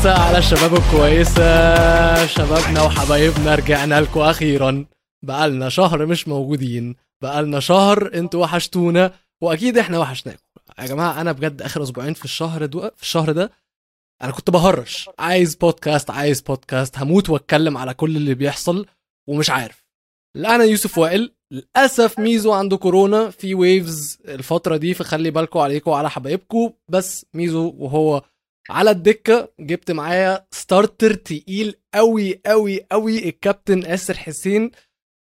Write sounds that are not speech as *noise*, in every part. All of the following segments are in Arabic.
أحلى مسا على الشباب الكويسه شبابنا وحبايبنا رجعنا لكم أخيرا. بقالنا شهر مش موجودين. بقالنا شهر أنتوا وحشتونا وأكيد إحنا وحشناكم. يا جماعة أنا بجد آخر أسبوعين في الشهر ده في الشهر ده أنا كنت بهرش. عايز بودكاست عايز بودكاست هموت وأتكلم على كل اللي بيحصل ومش عارف. لا أنا يوسف وائل. للأسف ميزو عنده كورونا في ويفز الفترة دي فخلي بالكم عليكم وعلى حبايبكم. بس ميزو وهو على الدكة جبت معايا starter تقيل قوي قوي قوي الكابتن آسر حسين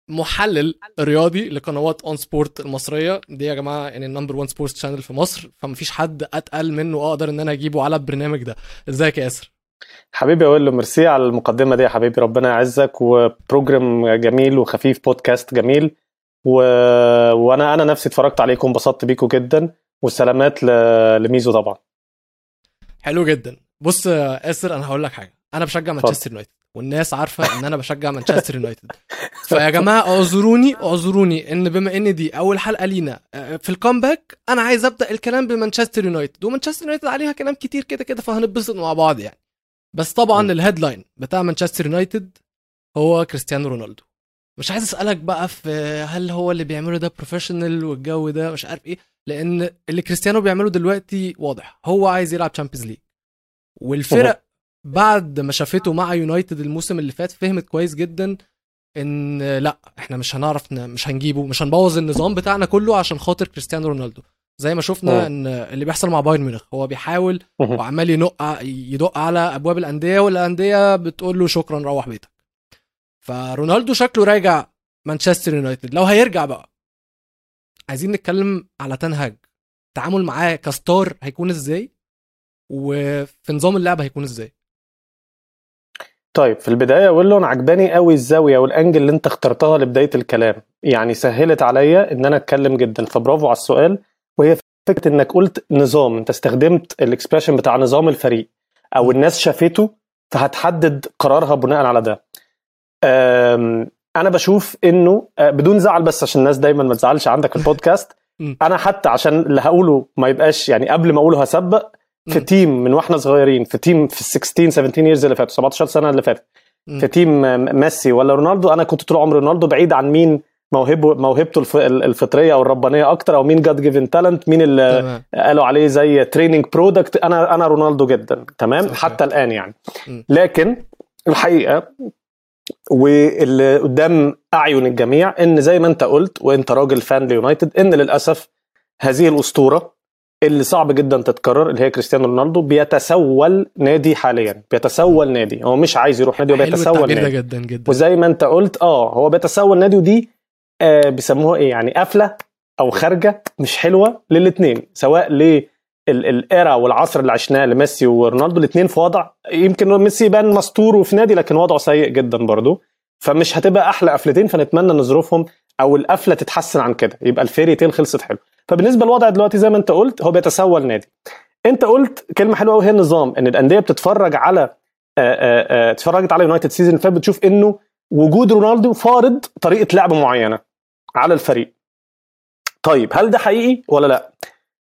محلل رياضي لقنوات ON Sport المصرية. دي يا جماعة يعني ال number 1 sports channel في مصر فمفيش حد أتقل منه أقدر إن أنا أجيبه على البرنامج ده. إزيك يا آسر؟ حبيبي أقول له ميرسي على المقدمة دي يا حبيبي ربنا يعزك. و program جميل وخفيف بودكاست جميل. و... وأنا أنا نفسي اتفرجت عليكم انبسطت بيكم جدا. والسلامات ل... لميزو طبعا. حلو جدا. بص يا اسر أنا هقول لك حاجة. أنا بشجع مانشستر يونايتد. والناس عارفة إن أنا بشجع مانشستر *laughs* يونايتد. فيا جماعة اعذروني اعذروني إن بما إن دي أول حلقة لينا آه، في ال comeback أنا عايز أبدأ الكلام بمانشستر يونايتد. ومانشستر يونايتد عليها كلام كتير كده كده فهنتبسط مع بعض يعني. بس طبعا ال headline بتاع مانشستر يونايتد هو كريستيانو رونالدو. مش عايز أسألك بقى في هل هو اللي بيعمله ده professional والجو ده مش عارف إيه. لأن اللي كريستيانو بيعمله دلوقتي واضح هو عايز يلعب Champions League والفرق بعد ما شافته مع يونايتد الموسم اللي فات فهمت كويس جدا إن لأ إحنا مش هنعرف. مش هنجيبه مش هنبوظ النظام بتاعنا كله عشان خاطر كريستيانو رونالدو زي ما شفنا. إن اللي بيحصل مع بايرن ميونخ هو بيحاول. وعمال ينق يدق على أبواب الأندية والأندية بتقول له شكرا روح بيتك فرونالدو شكله راجع مانشستر يونايتد لو هيرجع بقى عايزين نتكلم على منهاج التعامل معاه ك star هيكون إزاي وفي نظام اللعب هيكون إزاي؟ طيب في البداية أقول له أنا عجباني قوي الزاوية وال angle اللي أنت اخترتها لبداية الكلام. يعني سهلت عليا إن أنا أتكلم جدا فبرافو على السؤال. وهي فكرة إنك قلت نظام أنت استخدمت ال expression بتاع نظام الفريق أو الناس شافته فهتحدد قرارها بناء على ده. أنا بشوف إنه آه، بدون زعل بس عشان الناس دايما ما تزعلش عندك البودكاست. *laughs* أنا حتى عشان اللي هقوله ما يبقاش يعني قبل ما أقوله هسبق في. تيم من وإحنا صغيرين في تيم في ال 16 17 years اللي فاتوا 17 سنة اللي فاتت. في team ميسي ولا رونالدو أنا كنت طول عمري رونالدو بعيد عن مين موهبه موهبته الف- الفطرية أو الربانية أكتر أو مين God given talent مين اللي تمام قالوا عليه زي training product أنا أنا رونالدو جدا تمام صحيح. حتى الآن يعني م. لكن الحقيقة واللي قدام أعين الجميع إن زي ما أنت قلت وأنت راجل فان ليونايتد إن للأسف هذه الأسطورة اللي صعب جدا تتكرر اللي هي كريستيانو رونالدو بيتسول نادي حاليا. بيتسول نادي. هو مش عايز يروح نادي هو حلو بيتسول نادي. جدا جدا. وزي ما انت قلت آه هو بيتسول نادي ودي آه بيسموها إيه يعني قفلة أو خارجة مش حلوة للاثنين سواء ل ال era والعصر اللي عشناه لميسي ورونالدو الاثنين في وضع يمكن ميسي يبان مستور وفي نادي لكن وضعه سيء جدا برضه فمش هتبقى أحلى قفلتين فنتمنى إن ظروفهم أو القفلة تتحسن عن كده يبقى ال fairy tale خلصت حلو. فبالنسبة للوضع دلوقتي زي ما أنت قلت هو بيتسول نادي. أنت قلت كلمة حلوة قوي هي النظام إن الأندية بتتفرج على آه، آه، آه، اتفرجت على يونايتد season اللي فات بتشوف إنه وجود رونالدو فارض طريقة لعب معينة على الفريق. طيب هل ده حقيقي ولا لأ؟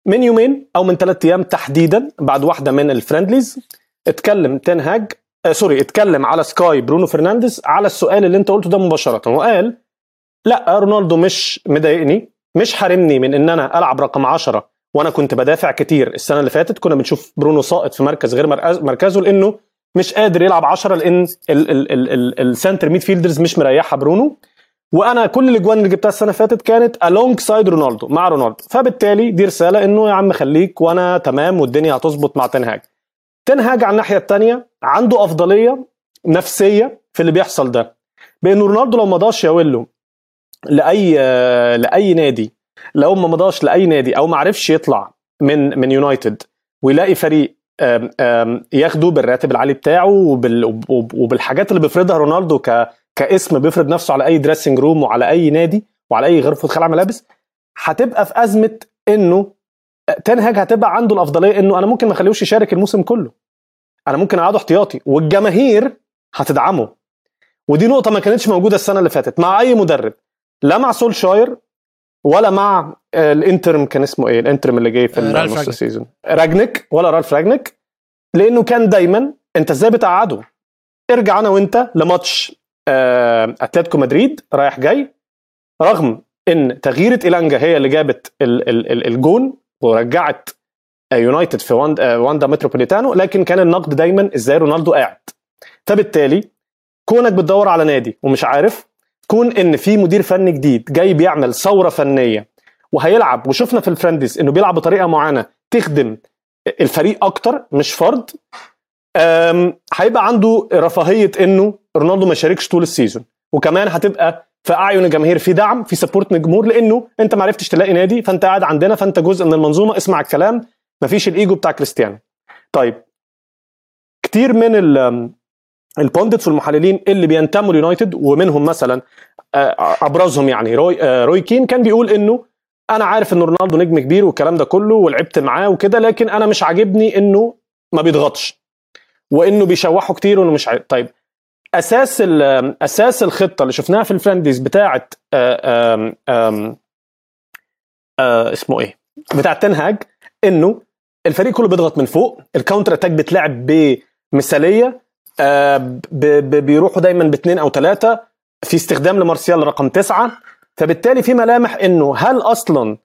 من يومين أو من ثلاث أيام تحديدا بعد واحدة من ال friendlies اتكلم تين هاج آه sorry اتكلم على سكاي برونو فرنانديز على السؤال اللي أنت قلته ده مباشرة. وقال لا رونالدو مش مضايقني مش حارمني من إن أنا ألعب رقم 10 وأنا كنت بدافع كتير السنة اللي فاتت. كنا بنشوف برونو ساقط في مركز غير مركز- مركزه لأنه مش قادر يلعب 10 لأن ال center midfielders مش مريحة برونو. وأنا كل الأجوان اللي جبتها السنة اللي فاتت كانت alongside رونالدو مع رونالدو. فبالتالي دي رسالة إنه يا عم خليك وأنا تمام والدنيا هتظبط مع تين هاج تين هاج على الناحية الثانية عنده أفضلية نفسية في اللي بيحصل ده. بان رونالدو لو ما مضاش يا لأي لأي نادي لو ما مضاش لأي نادي أو ما عرفش يطلع من من يونايتد ويلاقي فريق ياخده بالراتب العالي بتاعه وبالحاجات اللي بيفرضها رونالدو ك كاسم بيفرض نفسه على أي dressing room وعلى أي نادي وعلى أي غرفة خلع ملابس هتبقى في أزمة إنه تين هاج هتبقى عنده الأفضلية إنه أنا ممكن ما أخليهوش يشارك الموسم كله. أنا ممكن اقعده احتياطي والجماهير هتدعمه. ودي نقطة ما كانتش موجودة السنة اللي فاتت مع أي مدرب. لا مع سولشاير ولا مع ال interim كان اسمه إيه؟ ال interim اللي جاي في نص ال season. رانجنيك ولا رالف رانجنيك لأنه كان دايما أنت إزاي بتقعده؟ ارجع أنا وأنت لماتش آه، أتلتيكو مدريد رايح جاي رغم إن تغييرة إيلانجا هي اللي جابت الجون ورجعت يونايتد في واندا, واندا متروبوليتانو لكن كان النقد دايما إزاي رونالدو قاعد. فبالتالي كونك بتدور على نادي ومش عارف كون إن في مدير فني جديد جاي بيعمل ثورة فنية وهيلعب وشفنا في الفرندز إنه بيلعب بطريقة معينة تخدم الفريق أكتر مش فرد. هيبقى عنده رفاهية إنه رونالدو ما يشاركش طول ال season وكمان هتبقى في أعين الجماهير في دعم في support من الجمهور لإنه أنت ما عرفتش تلاقي نادي فأنت قاعد عندنا فأنت جزء من المنظومة اسمع الكلام مفيش الإيجو بتاع كريستيانو. طيب كتير من ال pundits والمحللين اللي بينتموا ليونايتد ومنهم مثلا آه، أبرزهم يعني روي آه، روي كين كان بيقول إنه أنا عارف ان رونالدو نجم كبير والكلام ده كله ولعبت معاه وكده لكن أنا مش عاجبني إنه ما بيضغطش وإنه بيشوحه كتير وإنه مش عارف طيب أساس أساس الخطة اللي شفناها في ال friendlies بتاعه آه، اسمه إيه؟ بتاعه تين هاج إنه الفريق كله بيضغط من فوق ال counter attack بتلعب بمثالية بيروحوا دايما باثنين أو ثلاثة في استخدام لمارسيال رقم تسعة. فبالتالي في ملامح إنه هل أصلا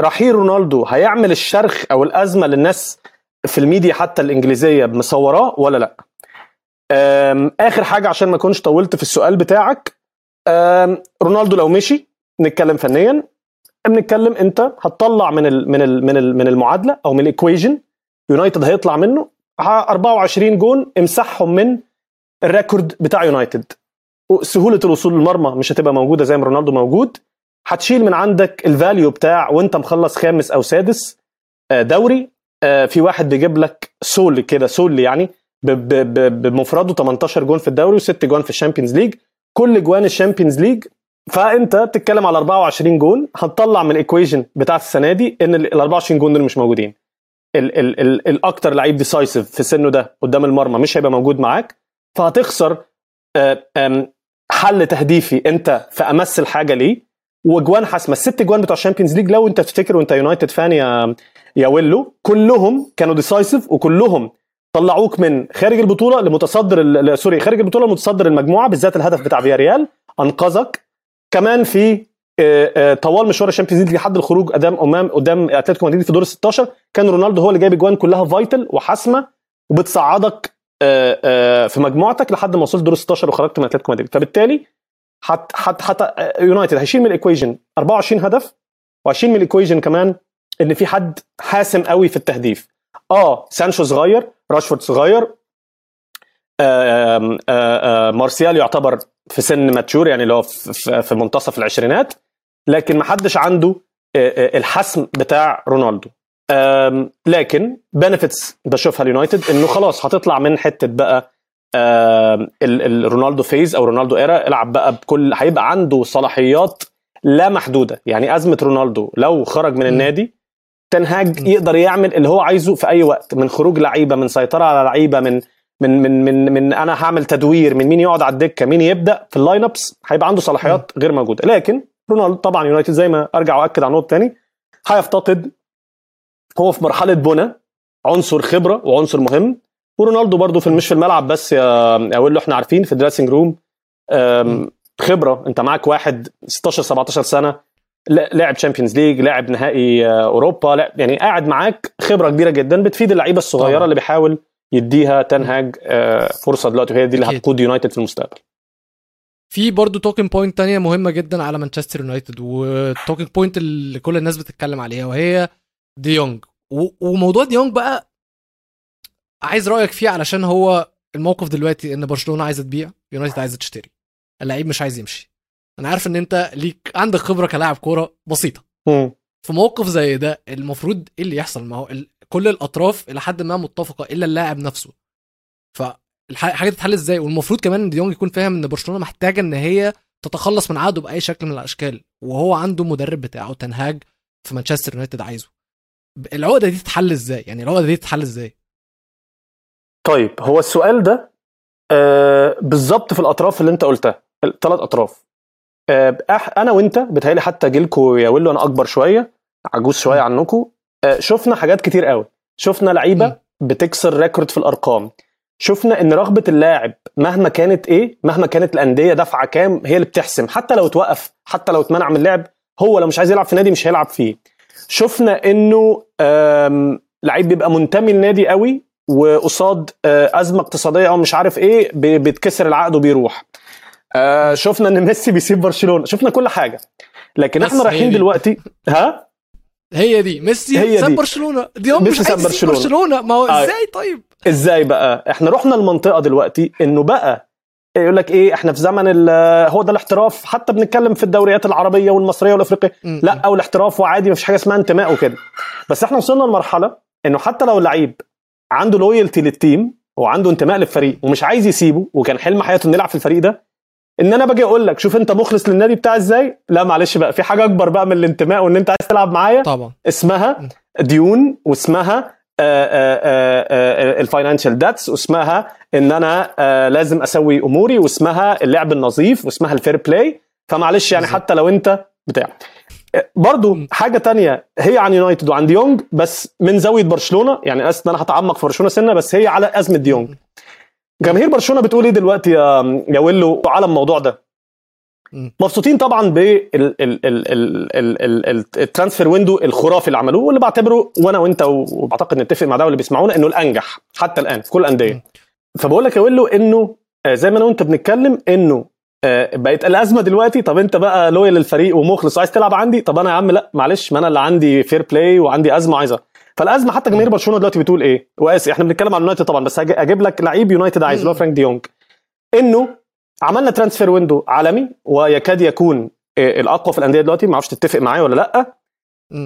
رحيل رونالدو هيعمل الشرخ أو الأزمة للناس في الميديا حتى الإنجليزية مصوراه ولا لأ؟ آخر حاجة عشان ما أكونش طولت في السؤال بتاعك. رونالدو لو مشي نتكلم فنيا. بنتكلم انت هتطلع من ال من ال من ال من المعادلة أو من ال equation. يونايتد هيطلع منه. 24 جون امسحهم من ال record بتاع يونايتد. سهولة الوصول للمرمى مش هتبقى موجودة زي ما رونالدو موجود. هتشيل من عندك ال value بتاع وانت مخلص خامس أو سادس آه، دوري. آه، في واحد بيجيب لك sole كده sole يعني بمفرده 18 جون في الدوري وست جوان في ال Champions League. كل جوان ال Champions League. فأنت بتتكلم على 24 جون. هتطلع من ال equation بتاعت السنة دي إن ال 24 جون دول مش موجودين. ال ال ال الأكتر لعيب decisive في سنه ده قدام المرمى مش هيبقى موجود معاك فهتخسر آه، حل تهديفي أنت في أمس الحاجة ليه؟ وجوان حاسمة. الست جوان بتوع ال Champions League لو أنت تفتكر وأنت يونايتد fan يا يا ويلو كلهم كانوا decisive وكلهم طلعوك من خارج البطولة لمتصدر sorry خارج البطولة لمتصدر المجموعة بالذات الهدف بتاع فياريال أنقذك. كمان في طوال مشوار ال Champions League لحد الخروج قدام امام قدام أتلتيكو مدريد في دور ال 16 كان رونالدو هو اللي جايب اجوان كلها vital وحاسمة وبتصعدك آه، في مجموعتك لحد ما وصلت دور ال 16 وخرجت من أتلتيكو مدريد. فبالتالي حت حت حت يونايتد هيشيل من ال equation 24 هدف وهيشيل من ال equation كمان إن في حد حاسم قوي في التهديف. آه سانشو صغير راشفورد صغير آه آه مارسيال يعتبر في سن mature يعني اللي هو في منتصف العشرينات لكن ما حدش عنده الحسم بتاع رونالدو. لكن بنفتس بشوفها اليونايتد إنه خلاص هتطلع من حتة بقى الرونالدو phase أو رونالدو era العب بقى بكل هيبقى عنده صلاحيات لا محدودة. يعني أزمة رونالدو لو خرج من النادي تين هاج يقدر يعمل اللي هو عايزه في أي وقت من خروج لعيبة من سيطرة على لعيبة من من من من من أنا هعمل تدوير من مين يقعد على الدكة مين يبدأ في ال lineups هيبقى عنده صلاحيات غير موجودة. لكن رونالدو طبعا يونايتد زي ما أرجع وأكد على نقطه ثاني هيفتقد هو في مرحلة بنا عنصر خبرة وعنصر مهم. ورونالدو برضو في مش في الملعب بس يا أقول له إحنا عارفين في ال dressing room خبرة. أنت معاك واحد 16 17 سنة لاعب Champions League لاعب نهائي أوروبا يعني قاعد معاك خبرة كبيرة جدا بتفيد اللعيبة الصغيرة طبعا. اللي بيحاول يديها تنهاج آه، فرصة دلوقتي وهي دي اللي. هتقود يونايتد في المستقبل. في برضه talking point تانية مهمة جدا على مانشستر يونايتد وال talking point اللي كل الناس بتتكلم عليها وهي دي يونج و- وموضوع دي يونج بقى عايز رأيك فيه علشان هو الموقف دلوقتي إن برشلونة عايزة تبيع يونايتد عايزة تشتري. اللعيب مش عايز يمشي. أنا عارف إن أنت ليك عندك خبرة كلاعب كورة بسيطة. مم. في موقف زي ده المفروض إيه اللي يحصل؟ ما هو كل الأطراف إلى حد ما متفقة إلا اللاعب نفسه. فالحاجه تتحل إزاي؟ والمفروض كمان إن ديونج يكون فاهم إن برشلونة محتاجة إن هي تتخلص من عقده بأي شكل من الأشكال وهو عنده مدرب بتاعه تنهاج في مانشستر يونايتد عايزه. العقدة دي تتحل إزاي؟ يعني العقدة دي تتحل إزاي؟ طيب هو السؤال ده آه بالظبط في الأطراف اللي أنت قلتها الثلاث أطراف. آه أنا وأنت بتهيألي حتى جيلكو يا ويلو أنا أكبر شوية عجوز شوية عنكم شفنا حاجات كتير قوي. شفنا لعيبة بتكسر record في الأرقام. شفنا إن رغبة اللاعب مهما كانت إيه مهما كانت الأندية دافعة كام هي اللي بتحسم. حتى لو اتوقف حتى لو اتمنع من اللعب هو لو مش عايز يلعب في نادي مش هيلعب فيه. شفنا إنه لعيب بيبقى منتمي لنادي قوي وقصاد آه، أزمة اقتصادية أو مش عارف إيه بي- بيتكسر العقد وبيروح. آه، شفنا إن ميسي بيسيب برشلونة. شفنا كل حاجة. لكن إحنا رايحين دي. دلوقتي ها؟ هي دي. ميسي هي ساب دي. برشلونة. ديونج مش ساب برشلونة. برشلونة. ما هو آه. إزاي طيب؟ إزاي بقى؟ إحنا رحنا المنطقة دلوقتي إنه بقى يقول لك إيه إحنا في زمن ال- هو ده الاحتراف. حتى بنتكلم في الدوريات العربية والمصرية والإفريقية. لا أو الاحتراف وعادي مفيش حاجة اسمها انتماء وكده. بس إحنا وصلنا لمرحلة إنه حتى لو اللعيب عنده loyalty لل team وعنده انتماء للفريق ومش عايز يسيبه وكان حلم حياته إنه يلعب في الفريق ده إن أنا باجي أقول لك شوف أنت مخلص للنادي بتاعي إزاي؟ لا معلش بقى في حاجة أكبر بقى من الانتماء وإن أنت عايز تلعب معايا طبعا. اسمها ديون واسمها ال financial debts واسمها إن أنا آه، لازم أسوي أموري واسمها اللعب النظيف واسمها ال fair play فمعلش يعني. حتى لو أنت بتاع. آه، برضو. حاجة تانية هي عن يونايتد وعن ديونج بس من زاوية برشلونة يعني اسف إن أنا هتعمق في برشلونة سنة بس هي على أزمة ديونج. جماهير برشلونة بتقول إيه دلوقتي يا يا ويلو على الموضوع ده. مبسوطين طبعا بال transfer window الخرافي اللي عملوه واللي بعتبره وأنا وأنت وبعتقد نتفق مع ده واللي بيسمعونا إنه الأنجح حتى الآن في كل الأندية. فبقول لك يا ويلو إنه آه، زي ما أنا وأنت بنتكلم إنه آه، بقت الأزمة دلوقتي. طب أنت بقى loyal للفريق ومخلص عايز تلعب عندي؟ طب أنا يا عم لا معلش ما أنا اللي عندي fair play وعندي أزمة عايزها فالأزمة حتى جماهير برشلونة دلوقتي بتقول إيه؟ وآسف إحنا بنتكلم عن يونايتد طبعا بس أجيب لك لعيب يونايتد عايز اللي هو فرانك ديونج. إنه عملنا transfer window عالمي ويكاد يكون آه، الأقوى في الأندية دلوقتي ما أعرفش تتفق معايا ولا لأ.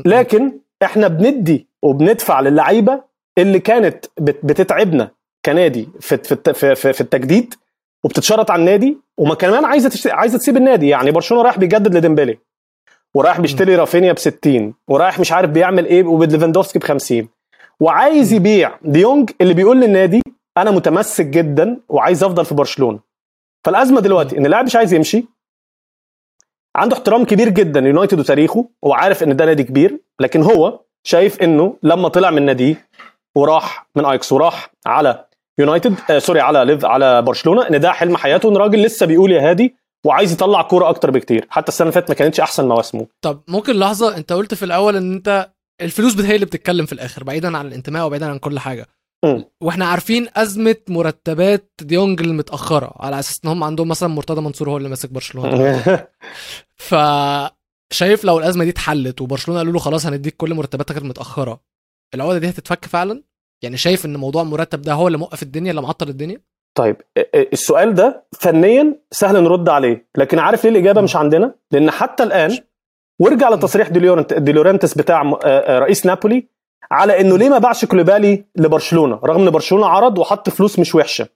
لكن إحنا بندي وبندفع للعيبة اللي كانت بت- بتتعبنا كنادي في في في, في, التجديد وبتتشرط على النادي وما كمان عايزة. عايزة تسيب النادي. يعني برشلونة رايح بيجدد لديمبلي. ورايح بيشتري رافينيا ب 60 ورايح مش عارف بيعمل إيه وبليفاندوفسكي ب 50 وعايز يبيع ديونج اللي بيقول للنادي أنا متمسك جدا وعايز أفضل في برشلونة. فالأزمة دلوقتي إن اللاعب مش عايز يمشي عنده احترام كبير جدا ليونايتد وتاريخه وعارف إن ده نادي كبير لكن هو شايف إنه لما طلع من ناديه وراح من اياكس وراح على يونايتد آه sorry على ليف على برشلونة إن ده حلم حياته إن راجل لسه بيقول يا هادي وعايز يطلع كورة أكتر بكتير. حتى السنة اللي فاتت ما كانتش أحسن مواسمه. طب ممكن لحظة أنت قلت في الأول إن أنت الفلوس هي اللي بتتكلم في الآخر بعيدا عن الانتماء وبعيدا عن كل حاجة. مم. وإحنا عارفين أزمة مرتبات ديونج المتأخرة على أساس إن هم عندهم مثلا مرتضى منصور هو اللي ماسك برشلونة. *laughs* فشايف لو الأزمة دي اتحلت وبرشلونة قالوا له خلاص هنديك كل مرتباتك المتأخرة العقدة دي هتتفك فعلا؟ يعني شايف إن موضوع المرتب ده هو اللي موقف الدنيا اللي معطل الدنيا؟ طيب آه، آه، السؤال ده فنيا سهل نرد عليه لكن عارف ليه الإجابة مش عندنا؟ لأن حتى الآن وارجع لتصريح دي لورينت دي لورينتس بتاع آه، رئيس نابولي على إنه ليه ما باعش كوليبالي لبرشلونة رغم إن برشلونة عرض وحط فلوس مش وحشة.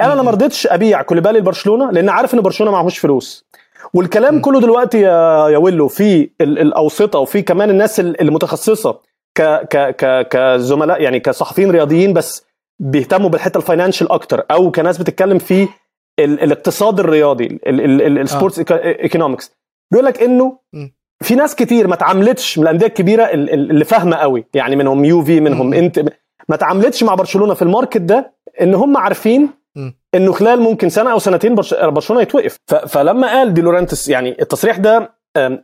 أنا أنا ما رضيتش أبيع كوليبالي لبرشلونة لأن عارف إن برشلونة معهوش فلوس. والكلام. كله دلوقتي يا يا ويلو في ال- الأوسطة وفي كمان الناس ال- المتخصصة ك ك ك كزملاء يعني كصحفيين رياضيين بس بيهتموا بالحتة ال financial أكتر أو كناس بتتكلم في ال الاقتصاد الرياضي ال sports economics بيقول لك إنه. في ناس كتير ما اتعاملتش من الأندية الكبيرة ال- ال- اللي فاهمة قوي يعني منهم يوفي منهم. إنت ما اتعاملتش مع برشلونة في ال market ده إن هم عارفين. إنه خلال ممكن سنة أو سنتين برش- برشلونة يتوقف فلما قال دي لورنتس يعني التصريح ده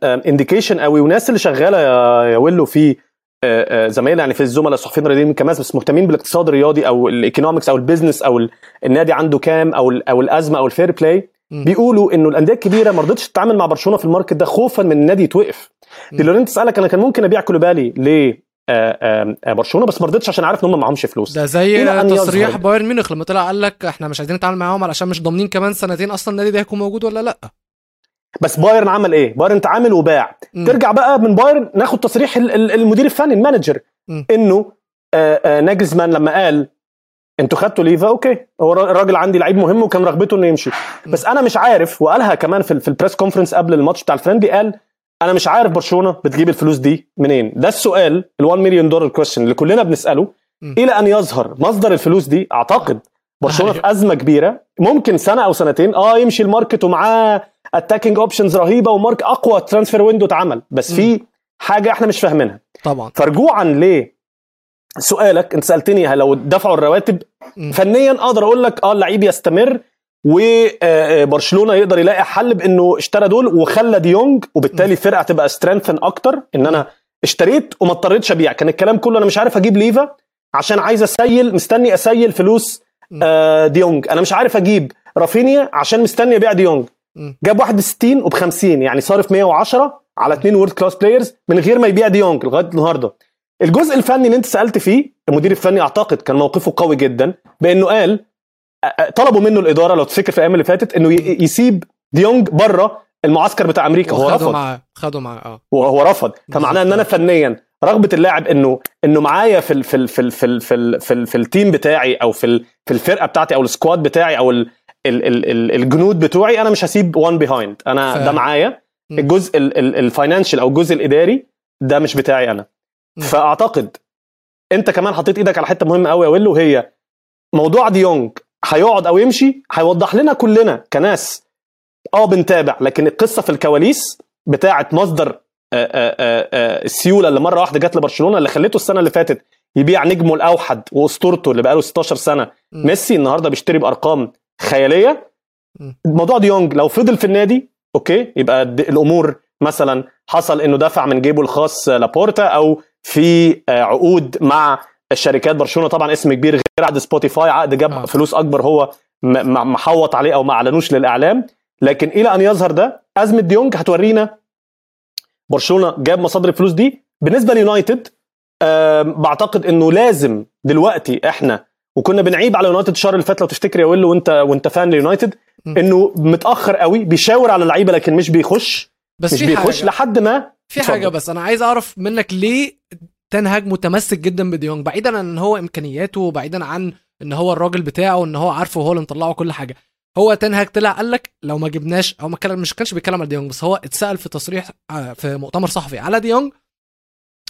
indication قوي وناس اللي شغالة يا يا ويلو في آه، آه، زمايلي يعني في الزملاء الصحفيين الرياضيين كمان بس مهتمين بالاقتصاد الرياضي أو ال economics أو ال business أو ال- النادي عنده كام أو أو الأزمة أو ال fair play. بيقولوا إنه الأندية الكبيرة ما رضتش تتعامل مع برشلونة في ال market ده خوفا من النادي يتوقف. دي لورنتس قالك أنا كان ممكن أبيع كوليبالي ل آه، برشلونة بس ما رضيتش عشان عارف إن هم معهمش فلوس ده زي تصريح. بايرن ميونخ لما طلع قال لك إحنا مش عايزين نتعامل معاهم علشان مش ضامنين كمان سنتين أصلا النادي ده هيكون موجود ولا لأ بس بايرن عمل إيه؟ بايرن تعامل وباع مم. ترجع بقى من بايرن ناخد تصريح ال- ال- المدير الفني ال manager مم. إنه آه، آه، ناجلزمان لما قال أنتوا خدتوا ليفا okay هو الر- الراجل عندي لعيب مهم وكان رغبته إنه يمشي بس أنا مش عارف وقالها كمان في, في ال press conference قبل الماتش بتاع ال friendly قال أنا مش عارف برشلونة بتجيب الفلوس دي منين ده السؤال ال1 مليون dollar question اللي كلنا بنسأله مم. إلى أن يظهر مصدر الفلوس دي أعتقد برشلونة *laughs* في. أزمة كبيرة ممكن سنة أو سنتين آه يمشي ال market ومعاه attacking options رهيبة ومارك أقوى transfer window اتعمل. بس في حاجة إحنا مش فاهمينها. طبعا. فرجوعا ل سؤالك أنت سألتني لو دفعوا الرواتب مم. فنيا أقدر أقول لك آه اللعيب يستمر وبرشلونه يقدر يلاقي حل بإنه اشترى دول وخلى ديونج وبالتالي الفرقه تبقى strengthen أكتر إن أنا اشتريت وما اضطريتش أبيع. كان الكلام كله أنا مش عارف أجيب ليفا عشان عايز أسيل مستني أسيل فلوس مم. آه ديونج أنا مش عارف أجيب رافينيا عشان مستني أبيع ديونج مم. جاب 61 وب 50 يعني صارف 110 على اثنين world-class players من غير ما يبيع ديونج لغاية النهارده. الجزء الفني اللي انت سألت فيه المدير الفني أعتقد كان موقفه قوي جدا بأنه قال طلبوا منه الإدارة لو تفتكر في الأيام اللي فاتت إنه يسيب ديونج بره المعسكر بتاع أمريكا. هو رفض. معاه خدوا معاه آه. وهو رفض. فمعناه إن أنا فنيا رغبة اللاعب انه إنه معايا في ال في ال في ال في ال في, ال في, ال في ال team بتاعي أو في ال في الفرقة بتاعتي أو ال squad بتاعي أو ال ال ال ال الجنود بتوعي أنا مش هسيب one behind أنا فاهم. ده معايا. الجزء ال financial أو الجزء الإداري ده مش بتاعي أنا. فأعتقد أنت كمان حطيت إيدك على حتة مهمة قوي يا ويلو وهي موضوع ديونج هيقعد أو يمشي هيوضح لنا كلنا كناس آه بنتابع لكن القصة في الكواليس بتاعه مصدر آه، آه، آه، السيولة اللي مرة واحدة جت لبرشلونة اللي خليته السنة اللي فاتت يبيع نجمه الأوحد وأسطورته اللي بقاله 16 سنة. ميسي النهارده بيشتري بأرقام خيالية. موضوع ديونج لو فضل في النادي أوكي يبقى الأمور مثلا حصل إنه دفع من جيبه الخاص لابورتا أو في آه، عقود مع الشركات. برشلونة طبعا اسم كبير غير عقد سبوتيفاي. عقد جاب آه. فلوس أكبر هو محوط عليه أو ما أعلنوش للإعلام. لكن إلى أن يظهر ده أزمة ديونج هتورينا برشلونة جاب مصادر الفلوس دي. بالنسبة ليونايتد بعتقد إنه لازم دلوقتي إحنا وكنا بنعيب على يونايتد الشهر اللي فات لو تفتكر يا ويل وانت وانت fan ليونايتد. انه متأخر قوي بيشاور على اللعيبة لكن مش بيخش بس مش في بيخش حاجة لحد ما في. حاجة بس أنا عايز أعرف منك ليه تنهاج متمسك جدا بديونج بعيدا عن إن هو إمكانياته وبعيدا عن إن هو الراجل بتاعه إن هو عارفه وهو اللي مطلعه كل حاجة هو تنهاج طلع قال لك لو ما جبناش أو ما كان مش كانش بيتكلم على ديونج بس هو اتسأل في تصريح آه، في مؤتمر صحفي على ديونج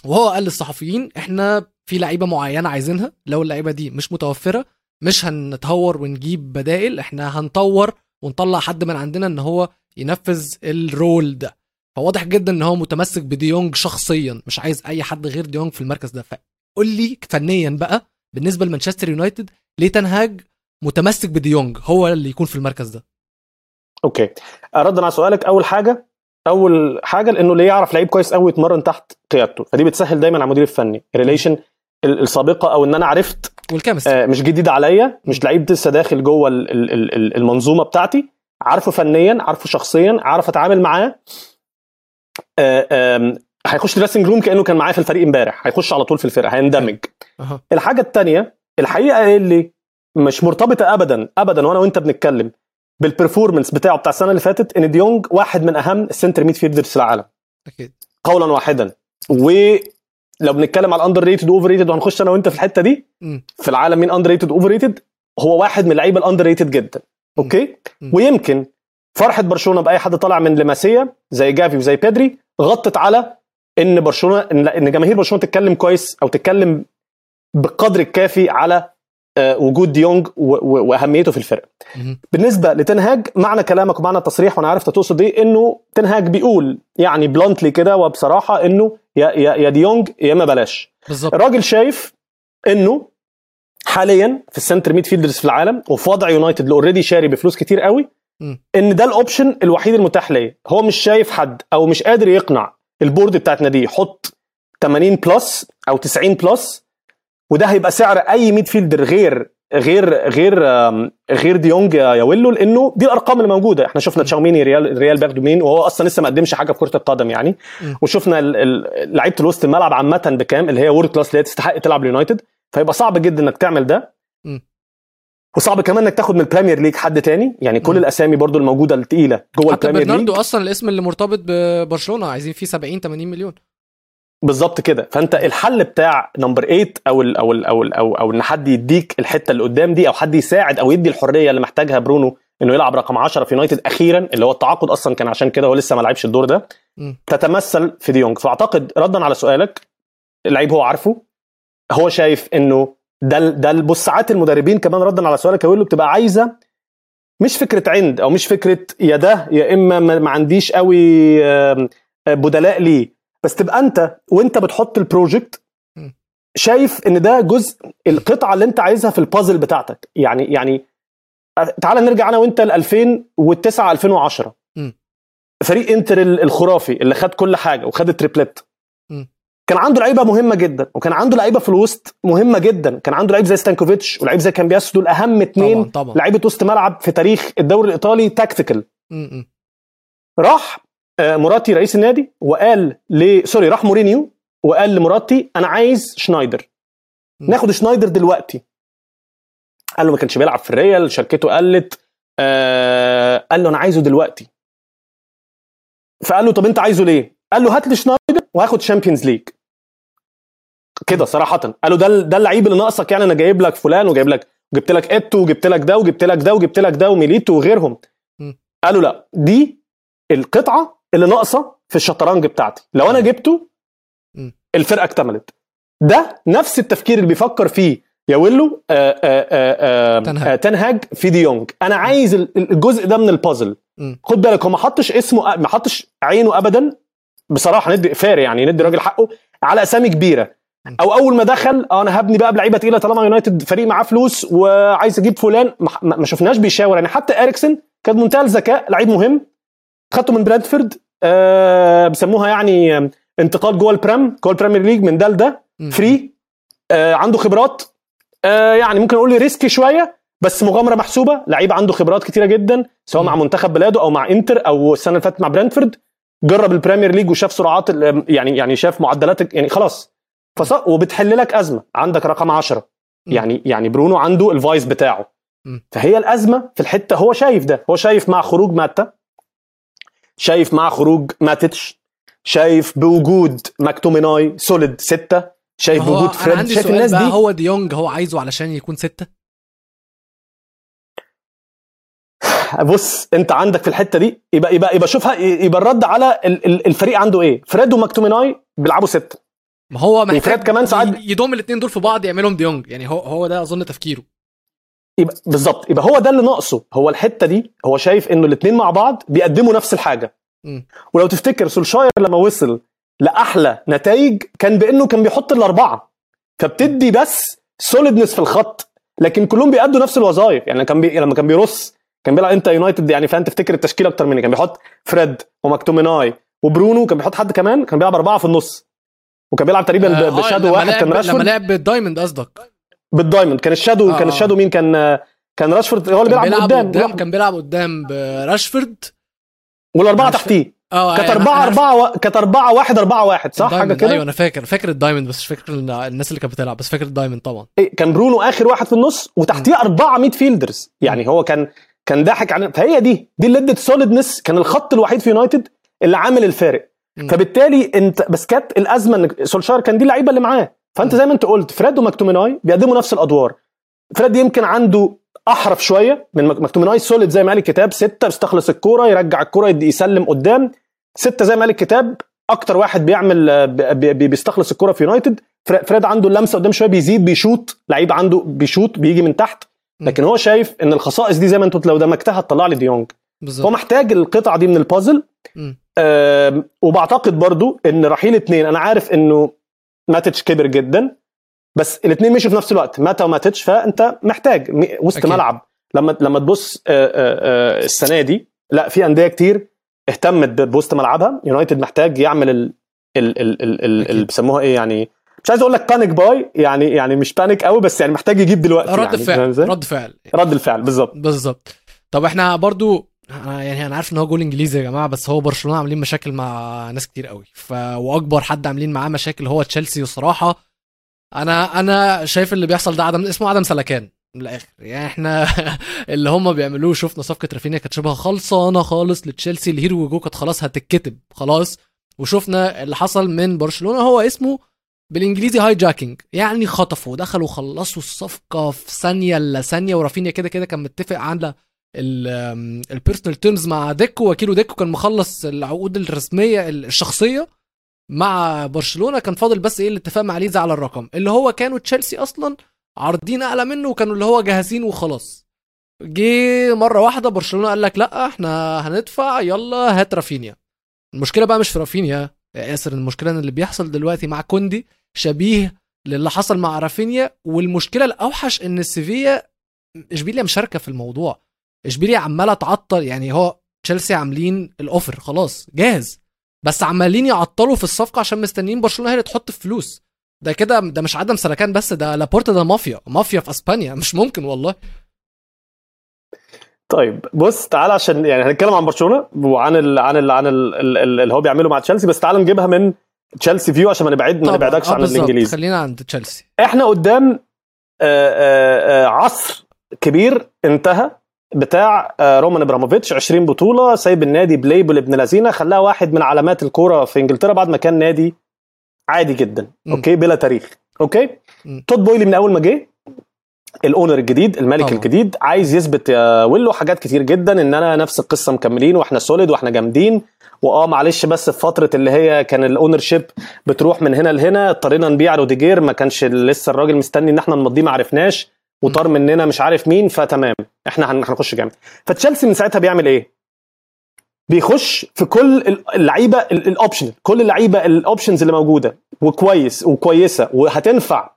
وهو قال للصحفيين إحنا في لعيبة معينة عايزينها؟ لو اللعيبة دي مش متوفرة مش هنتهور ونجيب بدائل إحنا هنطور ونطلع حد من عندنا ان هو ينفذ ال role ده. فواضح جدا ان هو متمسك بديونج شخصيا مش عايز أي حد غير ديونج في المركز ده. فقول لي فنيا بقى بالنسبة لمانشستر يونايتد ليه تنهاج متمسك بديونج هو اللي يكون في المركز ده. أوكي. ردا على سؤالك. أول حاجة أول حاجة لأنه اللي يعرف لعيب كويس قوي يتمرن تحت قيادته فدي بتسهل دايما على المدير الفني. ال relation السابقة أو إن أنا عرفت وال chemistry آه، مش جديد عليا مش لعيب لسه داخل جوه ال- ال- ال- ال- المنظومة بتاعتي عارفه فنيا عارفه شخصيا عارف أتعامل معاه. آه، هيخش dressing room كأنه كان معايا في الفريق امبارح هيخش على طول في الفرقة هيندمج. أها. الحاجة الثانية الحقيقة اللي مش مرتبطة ابدا ابدا وأنا وأنت بنتكلم بال performance بتاعه بتاع السنة اللي فاتت إن ديونج واحد من أهم ال center midfielders في العالم. أكيد. قولا واحدا. ولو بنتكلم على ال underrated و overrated وهنخش أنا وأنت في الحتة دي مم. في العالم مين underrated overrated هو واحد من اللعيبة ال underrated جدا okay مم. ويمكن فرحة برشلونة بأي حد طالع من لماسيا زي جافي وزي بيدري غطت على إن برشلونة إن جماهير برشلونة تتكلم كويس أو تتكلم بالقدر الكافي على وجود ديونج وأهميته في الفرقه. بالنسبة لتنهاج معنى كلامك ومعنى التصريح وأنا عارف تقصد إيه إنه تنهاج بيقول يعني bluntly كده وبصراحة إنه يا يا يا ديونج يا إما بلاش بالظبط الراجل شايف إنه حاليا في ال center midfielders في العالم وفي وضع يونايتد اللي already شاري بفلوس كتير قوي. إن ده ال option الوحيد المتاح ليه هو مش شايف حد أو مش قادر يقنع ال board بتاعت ناديه يحط 80 plus أو 90 plus وده هيبقى سعر أي midfielder غير غير غير غير ديونج يا ويلو لأنه دي الأرقام اللي موجودة. إحنا شفنا تشاوميني ريال ريال بياخدوا مين وهو أصلا لسه ما قدمش حاجة في كرة القدم يعني. وشفنا لعيبة الوسط الملعب عامة بكام؟ اللي هي world-class اللي هي تستحق تلعب اليونايتد فيبقى صعب جدا إنك تعمل ده. وصعب كمان إنك تاخد من البريمير ليج حد تاني. يعني كل م. الأسامي برضو الموجودة الثقيله جوه حتى البريمير ليج برناردو أصلا الاسم اللي مرتبط ببرشلونة عايزين فيه 70 80 مليون. بالظبط كده. فانت الحل بتاع number 8 أو ال أو ال أو ال أو, أو إن حد يديك الحتة اللي قدام دي أو حد يساعد أو يدي الحرية اللي محتاجها برونو إنه يلعب رقم 10 في يونايتد أخيرا اللي هو التعاقد أصلا كان عشان كده هو لسه ما لعبش الدور ده م. تتمثل في ديونج. فأعتقد ردا على سؤالك اللعيب هو عارفه هو شايف إنه ده ده بص ساعات المدربين كمان ردا على سؤالك يا ويلو بتبقى عايزة مش فكرة عند أو مش فكرة يا ده يا إما ما عنديش قوي آه، بدلاء ليه. بس تبقى انت وانت بتحط ال project. شايف ان ده جزء القطعة اللي انت عايزها في البازل بتاعتك يعني يعني تعال نرجع أنا وانت ل 2009 2010 م. فريق انتر ال- الخرافي اللي خد كل حاجة وخد ال triplet م. كان عنده لعيبة مهمة جدا وكان عنده لعيبة في الوسط مهمة جدا كان عنده لعيب زي ستانكوفيتش ولعيب زي كامبياسو دول أهم طبعا لعيبة وسط ملعب في تاريخ الدوري الإيطالي tactical. راح موراتي رئيس النادي وقال ل سوري راح مورينيو وقال لموراتي أنا عايز شنايدر. ناخد شنايدر دلوقتي. قال له ما كانش بيلعب في الريال شركته قلت آه قال له أنا عايزه دلوقتي. فقال له طب أنت عايزه ليه؟ قال له هات لي شنايدر وهاخد شامبيونز ليج كده صراحة. قال له ده ده اللعيب اللي ناقصك يعني أنا جايب لك فلان وجايب لك جبت لك إيتو وجبت لك ده وجبت لك ده وجبت لك ده وميليتو وغيرهم. قالوا لا دي القطعة اللي ناقصة في الشطرنج بتاعتي. لو أنا جبته. الفرقة اكتملت. ده نفس التفكير اللي بيفكر فيه يا ويلو آه آه آه تنهاج. في ديونج أنا عايز ال- الجزء ده من البازل. خد بالك هو ما حطش اسمه ما حطش عينه ابدا. بصراحة ندي فار يعني ندي الراجل حقه على أسامي كبيرة. أو أول ما دخل أنا هبني بقى بلعيبة تقيلة طالما يونايتد فريق معاه فلوس وعايز أجيب فلان. ما شفناش بيشاور يعني. حتى إريكسن كان منتهى الذكاء لعيب مهم. خدته من برنتفورد آه بيسموها يعني انتقال جوه ال Prem جوه ال Premier League من ده لده. فري آه عنده خبرات آه يعني ممكن أقول risky شوية بس مغامرة محسوبة لعيب عنده خبرات كتيرة جدا سواء م. مع منتخب بلاده أو مع إنتر أو السنة اللي فاتت مع برنتفورد جرب ال Premier League وشاف سرعات يعني يعني شاف معدلات يعني خلاص فص... وبتحل لك أزمة عندك رقم 10 م. يعني يعني برونو عنده ال vice بتاعه. فهي الأزمة في الحتة هو شايف ده هو شايف مع خروج ماتا شايف مع خروج ماتيتش شايف بوجود ماكتوميناي solid ستة شايف بوجود فريد شايف الناس بقى دي؟ هو ديونج هو عايزه علشان يكون ستة؟ بص انت عندك في الحتة دي يبقى يبقى يبقى شوفها يبقى الرد على ال- ال- الفريق عنده إيه؟ فريد وماكتوميناي بيلعبوا ستة. ما هو محتاج كمان ساعات- يضم الاثنين دول في بعض يعملهم ديونج يعني هو هو ده أظن تفكيره. يبقى بالظبط. يبقى هو ده اللي ناقصه. هو الحتة دي هو شايف إنه الاثنين مع بعض بيقدموا نفس الحاجة. م. ولو تفتكر سولشاير لما وصل لأحلى نتائج كان بإنه كان بيحط الأربعة. فبتدي بس solidness في الخط. لكن كلهم بيأدوا نفس الوظائف. يعني كان بي... لما كان بيرص كان بيلعب انت يونايتد. يعني فاهم تفتكر التشكيلة أكتر مني. كان بيحط فريد وماكتوميناي وبرونو. كان بيحط حد كمان. كان بيلعب أربعة في النص. وكان بيلعب تقريبا آه، بشادو لما واحد كان لما راشفورد لعب بالدايموند قصدك. بالدايموند. كان الشادو آه، كان. الشادو مين؟ كان كان راشفورد. هو اللي بيلعب بيلعب قدام قدام كان بيلعب قدام براشفورد والأربعة تحتيه. آه كانت أنا- أربعة أنا- أربعة و... كانت أربعة واحد أربعة واحد صح؟ حاجة الدايموند، كده؟ أيوه أنا فاكر فاكر ال diamond بس مش فاكر ال- الناس اللي كانت بتلعب بس فاكر ال diamond طبعا. إيه، كان برونو آخر واحد في النص وتحتيه أربعة midfielders. يعني هو كان كان ضاحك على فهي دي دي اللي ادت solidness كان الخط الوحيد في يونايتد اللي عامل الفارق. فبالتالي انت بس كانت الأزمة إن سولشار كان دي اللعيبة اللي معاه. فأنت زي ما أنت قلت فريد وماكتوميناي بيقدموا نفس الأدوار. فريد يمكن عنده أحرف شوية من ماكتوميناي solid زي ما قال الكتاب ستة بيستخلص الكورة يرجع الكورة يدي يسلم قدام. ستة زي ما قال الكتاب أكتر واحد بيعمل آه، بي- بي- بيستخلص الكورة في يونايتد. فر- فريد عنده اللمسة قدام شوية بيزيد بيشوط. لعيب عنده بيشوط بيجي من تحت. لكن هو شايف إن الخصائص دي زي ما أنت قلت لو دمجتها تطلع لي ديونج. هو بالظبط محتاج القطعه دي من البازل. آم، وبعتقد برضو إن رحيل اتنين أنا عارف إنه ماتيتش كبر جدا بس الاثنين مشوا في نفس الوقت ماتا وماتيتش فأنت محتاج وسط أكيد. ملعب. لما لما تبص آه، آه، آه، السنة دي لا في أندية كتير اهتمت بوسط ملعبها. يونايتد محتاج يعمل ال- ال ال ال ال اللي بيسموها إيه يعني؟ مش عايز أقول لك panic buy يعني يعني مش panic قوي بس يعني محتاج يجيب دلوقتي رد يعني فعل؟ رد فعل. رد الفعل بالظبط. بالظبط. طب إحنا برضو أنا يعني أنا عارف إن هو جول إنجليزي يا جماعة بس هو برشلونة عاملين مشاكل مع ناس كتير قوي. ف وأكبر حد عاملين معاه مشاكل هو تشيلسي وصراحة. أنا أنا شايف اللي بيحصل ده عدم اسمه عدم سلكان من الآخر. يعني إحنا *laughs* اللي هم بيعملوه شفنا صفقة رافينيا كانت شبه خلصانة خالص لتشيلسي ال here we go كانت خلاص هتتكتب خلاص. وشفنا اللي حصل من برشلونة هو اسمه بالإنجليزي hijacking يعني خطفوا دخلوا خلصوا الصفقة في ثانية إلا ثانية ورافينيا كده كده كان متفق على ال personal terms مع ديكو وكيلو ديكو كان مخلص العقود الرسمية الشخصية مع برشلونة. كان فاضل بس إيه الاتفاق مع ليدز على الرقم اللي هو كانوا تشيلسي أصلا عارضين أعلى منه وكانوا اللي هو جاهزين وخلاص. جه مرة واحدة برشلونة قال لك لا إحنا هندفع يلا هات رافينيا. المشكلة بقى مش في رافينيا يا ياسر المشكلة إن اللي بيحصل دلوقتي مع كوندي شبيه للي حصل مع رافينيا. والمشكلة الأوحش إن سيفيا اشبيليا مشاركة في الموضوع. إشبيليا عماله تعطل يعني هو تشيلسي عاملين الأوفر خلاص جاهز. بس عمالين يعطلوا في الصفقة عشان مستنيين برشلونة هي اللي تحط فلوس. ده كده ده مش عدم سلكان بس ده لابورتا ده مافيا مافيا في أسبانيا *laughs* مش ممكن والله. طيب بص تعال عشان يعني هنتكلم عن برشلونة وعن ال عن ال عن ال ال اللي هو بيعمله مع تشيلسي بس تعال نجيبها من تشيلسي view عشان ما نبعد ما. نبعدكش آه عن. الإنجليزي. خلينا عند تشيلسي. إحنا قدام آه، آه، آه، عصر كبير انتهى. بتاع آه، رومان إبراموفيتش 20 بطولة سايب النادي بليبل ابن لذينة خلاها واحد من علامات الكورة في إنجلترا بعد ما كان نادي عادي جدا م. okay بلا تاريخ okay م. تود بويلي من أول ما جه ال owner الجديد المالك طبعا. الجديد عايز يثبت يا ويلو حاجات كتير جدا إن أنا نفس القصة مكملين وإحنا solid وإحنا جامدين وآه معلش بس في فترة اللي هي كان ال ownership بتروح من هنا لهنا اضطرينا نبيع روديجير ما كانش لسه الراجل مستني إن إحنا نمضيه ما عرفناش وطار مننا مش عارف مين فتمام إحنا هن- هنخش جامد فتشيلسي من ساعتها بيعمل إيه؟ بيخش في كل ال- اللعيبة ال- ال option كل اللعيبة ال options اللي موجودة. وكويس وكويسة وهتنفع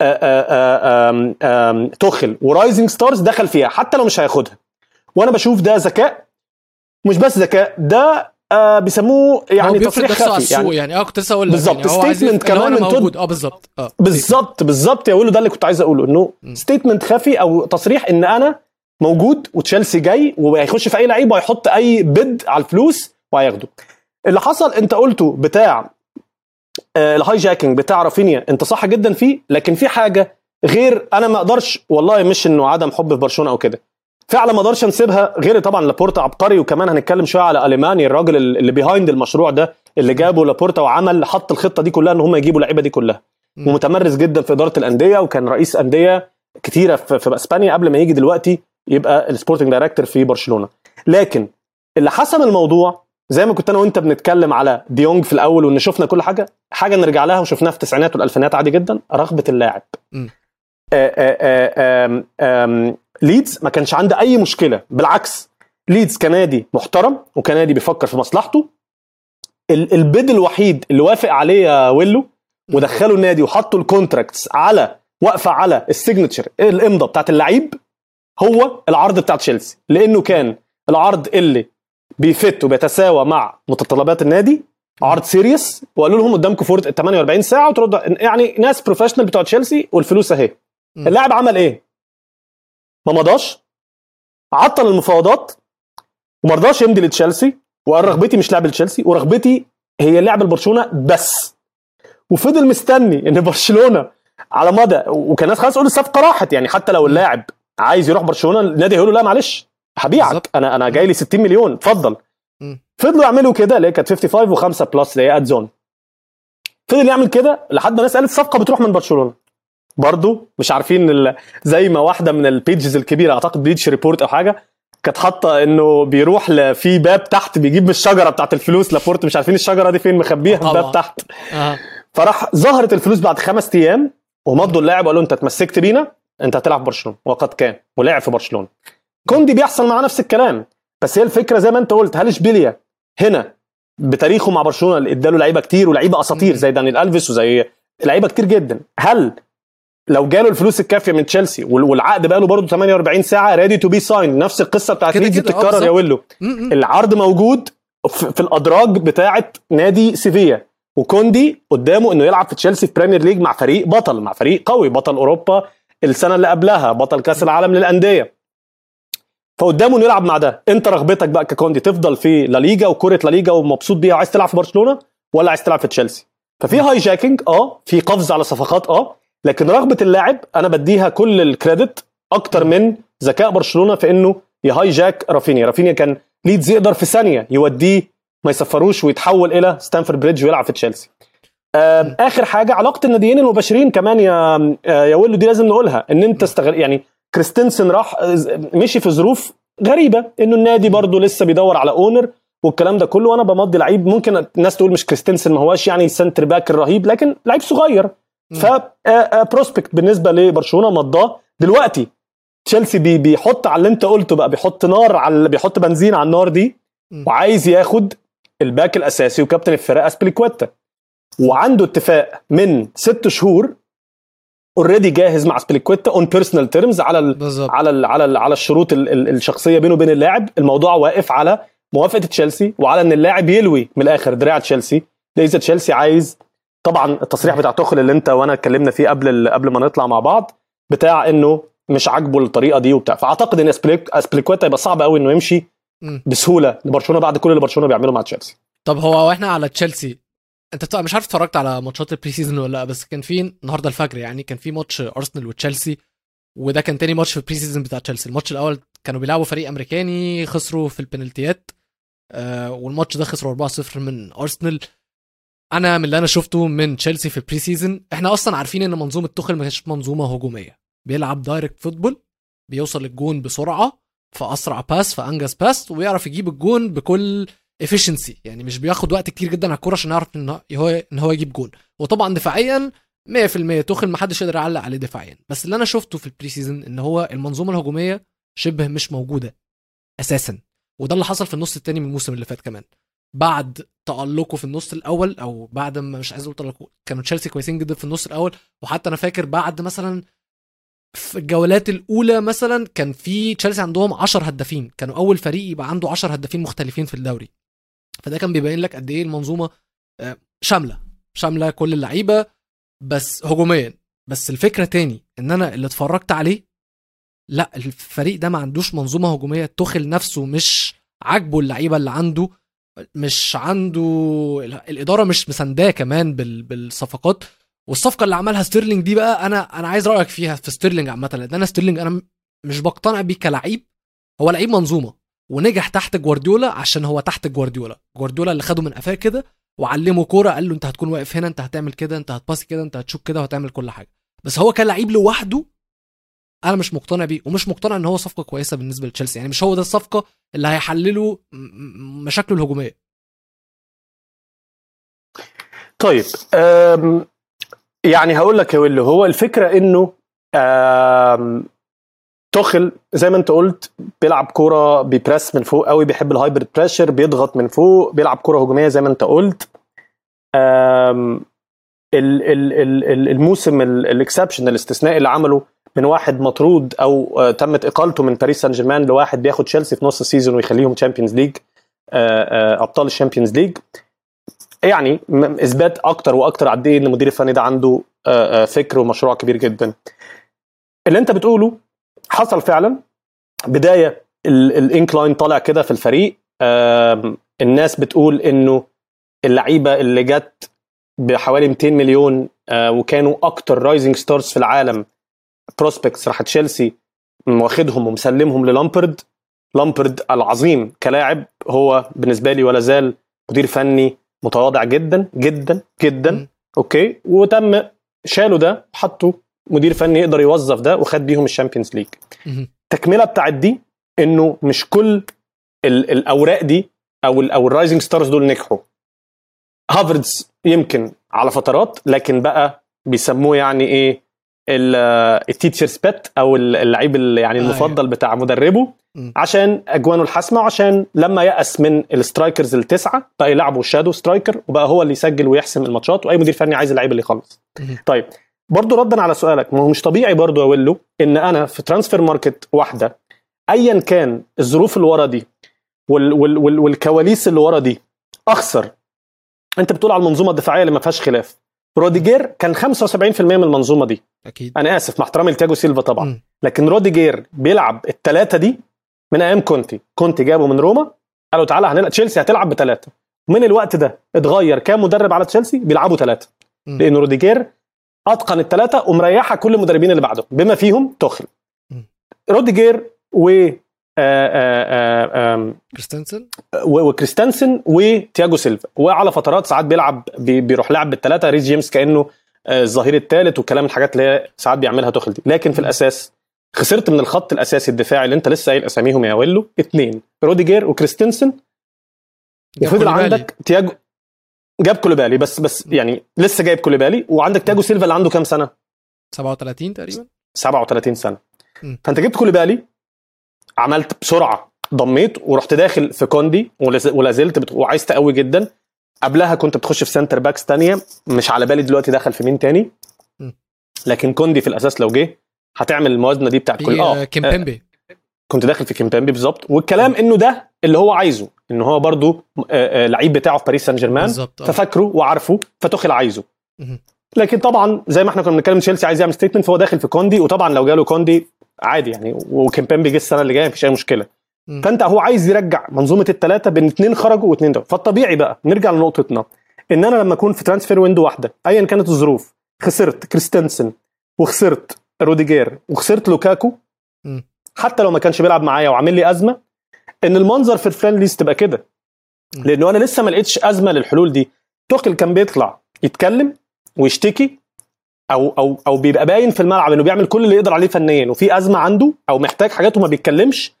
آه، آه، آم، توخل و rising stars دخل فيها حتى لو مش هياخدها. وأنا بشوف ده ذكاء مش بس ذكاء ده آه بيسموه يعني تصريح خفي يعني. يعني. آه كنت لسه أقول لك بالظبط. يعني هو كمان من موجود آه بالظبط. آه بالظبط بالظبط. يا ويلو ده اللي كنت عايز أقوله إنه. statement خفي أو تصريح إن أنا موجود وتشيلسي جاي وهيخش في أي لعيب وهيحط أي bid على الفلوس وهياخده. اللي حصل أنت قلته بتاع آه، ال hijacking بتاع رافينيا أنت صح جدا فيه لكن في حاجة غير أنا ما أقدرش والله مش إنه عدم حب في برشلونة أو كده. فعلا ما أقدرش أنسبها غير طبعا لابورتا عبقري وكمان هنتكلم شوية على الماني الراجل اللي behind المشروع ده اللي جابه لابورتا وعمل حط الخطة دي كلها إن هم يجيبوا اللعيبة دي كلها. ومتمرس جدا في إدارة الأندية وكان رئيس أندية كتيرة في, في إسبانيا قبل ما يجي دلوقتي. يبقى ال sporting director في برشلونة. لكن اللي حسم الموضوع زي ما كنت أنا وأنت بنتكلم على ديونج في الأول وإن شفنا كل حاجة حاجة نرجع لها وشفناها في التسعينات والألفينات عادي جدا رغبة اللاعب. آه، آه، آه، ليدز ما كانش عنده أي مشكلة. بالعكس ليدز كنادي محترم وكنادي بيفكر في مصلحته. ال- ال bid الوحيد اللي وافق عليه يا ويلو ودخلوا النادي وحطوا ال contracts على واقفه على ال signature الامضه بتاعت اللعيب هو العرض بتاع تشيلسي لأنه كان العرض اللي بي fit وبيتساوى مع متطلبات النادي عرض serious وقالوا لهم قدامكم فرصه 48 ساعة وترد يعني ناس professional بتوع تشيلسي والفلوس أهي. اللاعب عمل إيه؟ ما مضاش عطل المفاوضات وما رضاش يمضي لتشيلسي وقال رغبتي مش لعب لتشيلسي ورغبتي هي لعب لبرشلونه بس وفضل مستني إن برشلونة على مدى وكان الناس خلاص تقول الصفقة راحت يعني حتى لو اللاعب عايز يروح برشلونة النادي هيقول له لا معلش هبيعك. أنا أنا جاي لي 60 مليون اتفضل. فضلوا يعملوا كده اللي هي كانت 55 و5 plus اللي هي اد زون فضل يعمل كده لحد ما الناس قالت الصفقه بتروح من برشلونة. برضو مش عارفين ال- زي ما واحدة من ال pages الكبيرة أعتقد Bleacher Report أو حاجة كانت حاطة إنه بيروح ل- في باب تحت بيجيب من الشجرة بتاعت الفلوس لابورت مش عارفين الشجرة دي فين مخبيها في طبعا. باب تحت. آه. فراح ظهرت الفلوس بعد خمس أيام ومضوا اللاعب وقالوا أنت اتمسكت بينا. انت هتلعب في برشلونه وقد كان ولعب في برشلونة كوندي بيحصل معاه نفس الكلام بس هي الفكرة زي ما انت قلت هل إشبيليا هنا بتاريخه مع برشلونة اللي اداله لعيبة كتير ولعيبة أساطير. زي دانيال ألفيس وزي لعيبة كتير جدا هل لو جاله الفلوس الكافية من تشيلسي وال- والعقد بقى له برضه 48 ساعة ready to be signed نفس القصة بتاعت ليدز كده، آه، بتتكرر يا. ويلو. العرض موجود في في الأدراج بتاعه نادي سيفيا وكوندي قدامه إنه يلعب في تشيلسي في بريمير ليج مع فريق بطل مع فريق قوي بطل أوروبا السنة اللي قبلها بطل كأس العالم للأندية. فقدامه إنه يلعب مع ده. أنت رغبتك بقى ككوندي تفضل في لا ليجا وكرة لا ليجا ومبسوط بيها. وعايز تلعب في برشلونة ولا عايز تلعب في تشيلسي؟ ففي hijacking آه في قفز على صفقات آه لكن رغبة اللاعب أنا بديها كل ال credit أكتر من ذكاء برشلونة في إنه ي hijack رافينيا. رافينيا كان ليدز يقدر في ثانية يوديه ما يسفروش ويتحول إلى ستامفورد بريدج ويلعب في تشيلسي. آخر حاجة علاقة الناديين المباشرين كمان يا يا ويلو دي لازم نقولها إن أنت استغل يعني كريستنسن راح مشي في ظروف غريبة إنه النادي برضه لسه بيدور على owner والكلام ده كله وأنا بمضي لعيب ممكن الناس تقول مش كريستنسن ما هواش يعني center back الرهيب لكن لعيب صغير. ف prospect بالنسبة لبرشلونة مضاه. دلوقتي تشيلسي بي بيحط على اللي أنت قلته بقى بيحط نار على بيحط بنزين على النار دي وعايز ياخد ال back الأساسي وكابتن الفرقة أسبليكويتا. وعنده اتفاق من ست شهور already جاهز مع أسبليكويتا on personal terms على ال بالظبط. على ال على ال على الشروط ال ال الشخصية بينه وبين اللاعب. الموضوع واقف على موافقة تشيلسي وعلى إن اللاعب يلوي من الآخر دراع تشيلسي. إذا تشيلسي عايز طبعا التصريح بتاع توخل اللي أنت وأنا اتكلمنا فيه قبل قبل ما نطلع مع بعض بتاع إنه مش عاجبه الطريقة دي وبتاع. فأعتقد إن اسبليكويتا يبقى صعب قوي إنه يمشي. بسهولة لبرشلونة بعد كل اللي برشلونة بيعمله مع تشيلسي. طب هو وإحنا على تشيلسي انت مش عارف اتفرجت على ماتشات ال pre-season ولا لأ بس كان في النهارده الفجر يعني كان في ماتش أرسنال وتشيلسي وده كان تاني ماتش في ال pre-season بتاع تشيلسي. الماتش الأول كانوا بيلعبوا فريق أمريكاني خسروا في البنالتيات آه والماتش ده خسروا 4-0 من أرسنال. أنا من اللي أنا شفته من تشيلسي في ال pre-season إحنا أصلا عارفين إن منظومة توخل ما كانتش منظومة هجومية. بيلعب direct football بيوصل الجون بسرعة في اسرع pass في انجز pass ويعرف يجيب الجون بكل efficiency. يعني مش بياخد وقت كتير جدا على الكورة عشان يعرف إن هو إن هو يجيب جون وطبعا دفاعيا 100% توخل ما حدش يقدر يعلق عليه دفاعيا. بس اللي أنا شفته في ال pre-season إن هو المنظومة الهجومية شبه مش موجودة أساسا. وده اللي حصل في النص الثاني من الموسم اللي فات كمان. بعد تألقه في النص الأول أو بعد ما مش عايز أقول تألقه كانوا تشيلسي كويسين جدا في النص الأول. وحتى أنا فاكر بعد مثلا في الجولات الأولى مثلا كان في تشيلسي عندهم 10 هدافين. كانوا أول فريق يبقى عنده 10 هدافين مختلفين في الدوري. فده كان بيبين لك قد إيه المنظومة آه، شاملة شاملة كل اللعيبة بس هجوميا. بس الفكرة تاني إن أنا اللي اتفرجت عليه لا الفريق ده ما عندوش منظومة هجومية تخل نفسه مش عاجبه اللعيبة اللي عنده مش عنده الإدارة مش مسانداه كمان بال... بالصفقات. والصفقة اللي عملها ستيرلينج دي بقى أنا أنا عايز رأيك فيها في ستيرلينج عامة لأن أنا ستيرلينج أنا مش بقتنع بيه كلعيب. هو لعيب منظومة. ونجح تحت جوارديولا عشان هو تحت جوارديولا. جوارديولا اللي خده من قفاه كده وعلمه كورة قال له انت هتكون واقف هنا انت هتعمل كده انت هتباصي كده انت هتشوط كده وهتعمل كل حاجة. بس هو كلاعب لوحده أنا مش مقتنع بيه ومش مقتنع ان هو صفقة كويسة بالنسبة لتشيلسي. يعني مش هو ده الصفقة اللي هيحلله مشاكله الهجومية. طيب يعني هقول لك يا هو الفكرة انه توخل زي ما انت قلت بيلعب كورة بي press من فوق قوي بيحب ال hybrid pressure بيضغط من فوق بيلعب كورة هجومية زي ما انت قلت. الموسم ال exception الاستثنائي اللي عمله من واحد مطرود أو آه، تمت إقالته من باريس سان جيرمان لواحد بياخد تشيلسي في نص ال season ويخليهم تشامبيونز ليج أبطال الشامبيونز ليج يعني إثبات أكتر وأكتر قد إيه إن المدير الفني ده عنده آه، آه، فكر ومشروع كبير جدا. اللي أنت بتقوله حصل فعلا. بداية ال- ال incline طالع كده في الفريق. الناس بتقول إنه اللعيبة اللي جت بحوالي 200 مليون آه، وكانوا أكتر rising stars في العالم prospects راح تشيلسي واخدهم ومسلمهم للامبرد. لامبرد العظيم كلاعب هو بالنسبة لي ولا زال مدير فني متواضع جدا جدا جدا. okay؟ وتم شالوا ده حطوا مدير فني يقدر يوظف ده وخد بيهم ال Champions League. التكمله بتاعت دي إنه مش كل ال- الأوراق دي أو ال أو ال rising stars دول نجحوا هافردز يمكن على فترات لكن بقى بيسموه يعني إيه ال teacher's pet أو اللعيب ال- يعني أيوة. المفضل بتاع مدربه. عشان أجوانه الحاسمة وعشان لما يأس من ال strikers التسعة بقى يلعبوا ال shadow striker وبقى هو اللي يسجل ويحسم الماتشات وأي مدير فني عايز اللعيب اللي يخلص. طيب برضو ردا على سؤالك ما هو مش طبيعي برضو يا ويلو إن أنا في transfer market واحدة ايا كان الظروف اللي ورا دي وال وال وال والكواليس اللي ورا دي أخسر. أنت بتقول على المنظومة الدفاعية اللي ما فيهاش خلاف. روديجير كان 75% من المنظومة دي. أكيد. أنا آسف مع احترامي لتياجو سيلفا طبعا. مم. لكن روديجير بيلعب الثلاثه دي من أيام كونتي. كونتي جابه من روما قالوا تعالى هنلعب تشيلسي هتلعب بثلاثه ومن الوقت ده اتغير كام مدرب على تشيلسي؟ بيلعبوا ثلاثة. لأن روديجير أتقن الثلاثه ومريحه كل المدربين اللي بعده بما فيهم توخل. روديجير و آه، آه، آه، كريستنسن؟ وكريستنسن وتياجو سيلفا. وعلى فترات ساعات بيلعب بي- بيروح لعب بالثلاثه ريس جيمس كأنه الظهير الثالث وكلام الحاجات اللي هي ساعات بيعملها توخل دي. لكن في. الأساس خسرت من الخط الأساسي الدفاعي اللي أنت لسه قايل أساميهم يا ويلو اثنين روديجير وكريستنسن. وفضل. عندك تياجو جاب كوليبالي بس بس يعني لسه جايب كوليبالي وعندك تياجو سيلفا اللي عنده كام سنة؟ 37 تقريبا. 37 سنة. مم. فأنت جبت كوليبالي عملت بسرعة ضميت ورحت داخل في كوندي ولا زلت بت... وعايز تقوي جدا. قبلها كنت بتخش في center backs تانية مش على بالي دلوقتي دخل في مين تاني. لكن كوندي في الأساس لو جه هتعمل الموازنة دي بتاعت كل في آه، كيمبيمبي. كنت داخل في كيمبيمبي بالظبط والكلام إنه ده اللي هو عايزه ان هو برضو آه، آه، لعيب بتاعه في باريس سان جيرمان آه. ففاكره وعارفه فتوخل عايزه. لكن طبعا زي ما إحنا كنا بنتكلم تشيلسي عايز يعمل statement فهو داخل في كوندي وطبعا لو جاله كوندي عادي يعني وكيمبيمبي جه السنة اللي جاية مفيش أي مشكلة. فأنت هو عايز يرجع منظومة الثلاثه بين اثنين خرجوا واثنين دول فالطبيعي بقى نرجع لنقطتنا إن أنا لما أكون في transfer window واحدة ايا كانت الظروف خسرت كريستنسن وخسرت روديجير وخسرت لوكاكو. حتى لو ما كانش بيلعب معايا وعامل لي أزمة إن المنظر في ال friendlies تبقى كده. لأنه أنا لسه ما لقيتش أزمة للحلول دي توخل كان بيطلع يتكلم ويشتكي أو أو أو بيبقى باين في الملعب إنه بيعمل كل اللي يقدر عليه فنيا وفي أزمة عنده أو محتاج حاجات وما بيتكلمش.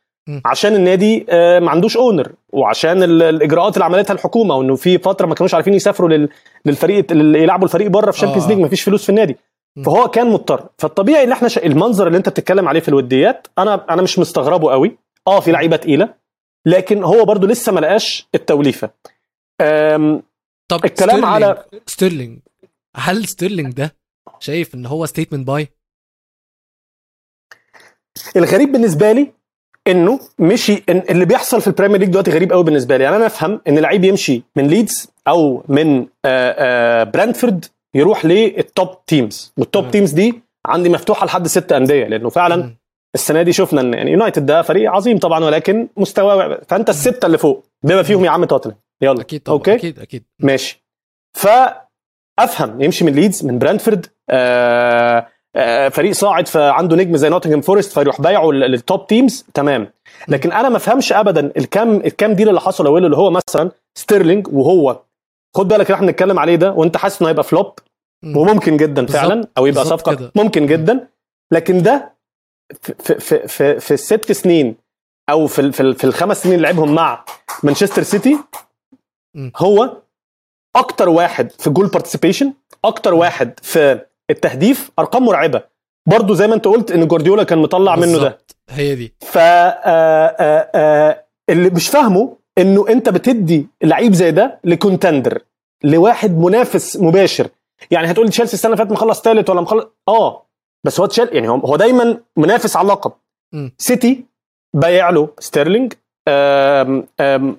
عشان النادي آه، ما عندوش owner وعشان ال- الإجراءات اللي عملتها الحكومة وإنه في فترة ما كانوش عارفين يسافروا لل- للفريق اللي يلعبوا الفريق بره في Champions آه. League ما فيش فلوس في النادي. فهو كان مضطر. فالطبيعي إن إحنا ش... المنظر اللي أنت بتتكلم عليه في الوديات أنا أنا مش مستغربه قوي. آه في لعيبة تقيلة لكن هو برضو لسه ما لقاش التوليفة. أم... طب الكلام ستيرلينج- على- ستيرلينج. هل ستيرلينج ده شايف إن هو statement by the way الغريب بالنسبة لي إنه مشي إن اللي بيحصل في ال Premier League دلوقتي غريب قوي بالنسبة لي. يعني أنا أفهم إن لعيب يمشي من ليدز أو من آه، آه، برانتفورد يروح لل top teams وال top مم. teams دي عندي مفتوحة لحد ست أندية لأنه فعلا السنة دي شفنا إن يعني يونايتد ده فريق عظيم طبعا ولكن مستواه فأنت الستة اللي فوق بما فيهم يا عم توتنهام. يلا. أكيد طبعا okay. أكيد أكيد. ماشي. فأفهم يمشي من ليدز من برانتفورد آه آه فريق صاعد فعنده نجم زي نوتنجهام فورست فيروح بايعه لل- لل top teams تمام. لكن أنا ما افهمش ابدا الكام الكام deal اللي حصل اوله اللي هو مثلا ستيرلينج وهو خد بالك اللي إحنا بنتكلم عليه ده وانت حاسس إنه هيبقى flop مم. وممكن جدا فعلا أو يبقى صفقة كده. ممكن جدا لكن ده في في في, في, الست سنين أو في في, في الخمس سنين اللي لعبهم مع مانشستر سيتي. هو أكتر واحد في goal participation أكتر واحد في التهديف أرقام مرعبة برضو زي ما أنت قلت إن جوارديولا كان مطلع منه ده. هي دي ف آه، آه، آه، اللي مش فاهمه إنه أنت بتدي لعيب زي ده ل contender لواحد منافس مباشر يعني هتقول تشيلسي السنة اللي فاتت مخلص ثالث ولا مخلص آه بس هو تشيل يعني هو دايما منافس على اللقب. سيتي بايع له ستيرلينج آم، آم،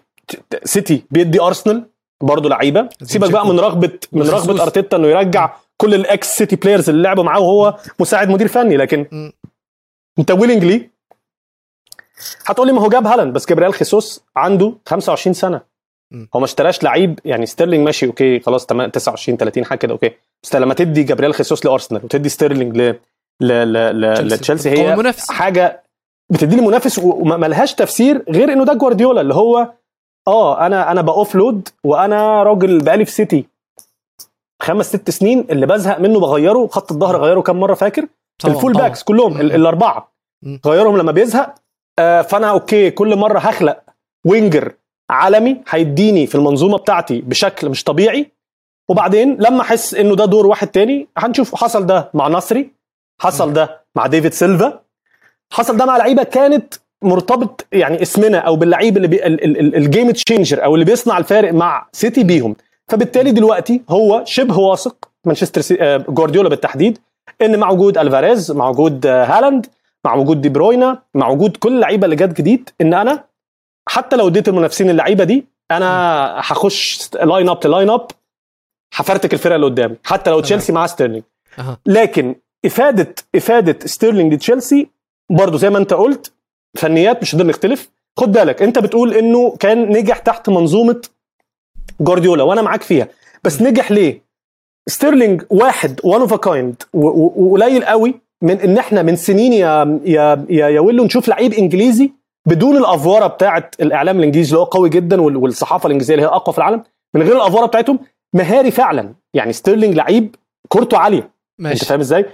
سيتي بيدي أرسنال برضه لعيبة سيبك بقى من رغبة من. رغبة أرتيتا إنه يرجع كل ال ex City players اللي لعبوا معاه وهو مساعد مدير فني لكن مم. أنت ويلنجلي هتقول لي ما هو جاب هالاند بس جابريال خيسوس عنده 25 سنة. هو ما اشتراش لعيب يعني ستيرلينج ماشي okay خلاص تمام 29 30 حاجة كده okay بس لما تدي جابريال خيسوس لأرسنال وتدي ستيرلينج ل ل ل ل تشيلسي. لتشيلسي هي المنافس. حاجة بتدي لي منافس و- وما لهاش تفسير غير إنه ده جوارديولا اللي هو آه أنا أنا above لود وأنا راجل بقالي في سيتي خمس ست سنين اللي بزهق منه بغيره خط الظهر غيره كم مرة فاكر طبعاً، ال full طبعاً. backs كلهم. الأربعة. غيرهم لما بيزهق آه، فأنا okay كل مرة هخلق winger عالمي هيديني في المنظومة بتاعتي بشكل مش طبيعي. وبعدين لما أحس إنه ده دور واحد تاني هنشوف حصل ده مع نصري حصل ده مع ديفيد سيلفا حصل ده مع لعيبة كانت مرتبط يعني اسمنا أو باللعيب اللي بي ال- ال- ال- ال game changer أو اللي بيصنع الفارق مع سيتي بيهم. فبالتالي دلوقتي هو شبه واثق مانشستر سي... آه، جوارديولا بالتحديد إن مع وجود ألفاريز مع وجود آه، هالاند مع وجود دي بروينا مع وجود كل اللعيبة اللي جت جديد إن أنا حتى لو اديت المنافسين اللعيبة دي أنا هخش line up line up هفرتك الفرقة اللي قدامي. حتى لو. تشيلسي معاه ستيرلينج. لكن افاده إفادة ستيرلينج لتشيلسي برضه زي ما أنت قلت فنيات مش هنقدر نختلف. خد بالك أنت بتقول إنه كان نجح تحت منظومة جوارديولا وأنا معاك فيها. بس نجح ليه؟ ستيرلينج واحد one of kind وقليل قوي من إن إحنا من سنين يا يا يا, يا ويلو نشوف لعيب إنجليزي بدون الأفورة بتاعه الإعلام الإنجليزي اللي هو قوي جدا وال- والصحافة الإنجليزية اللي هي أقوى في العالم من غير الأفورة بتاعتهم مهاري فعلا. يعني ستيرلينج لعيب كورته عالية. أنت ماشي فاهم إزاي؟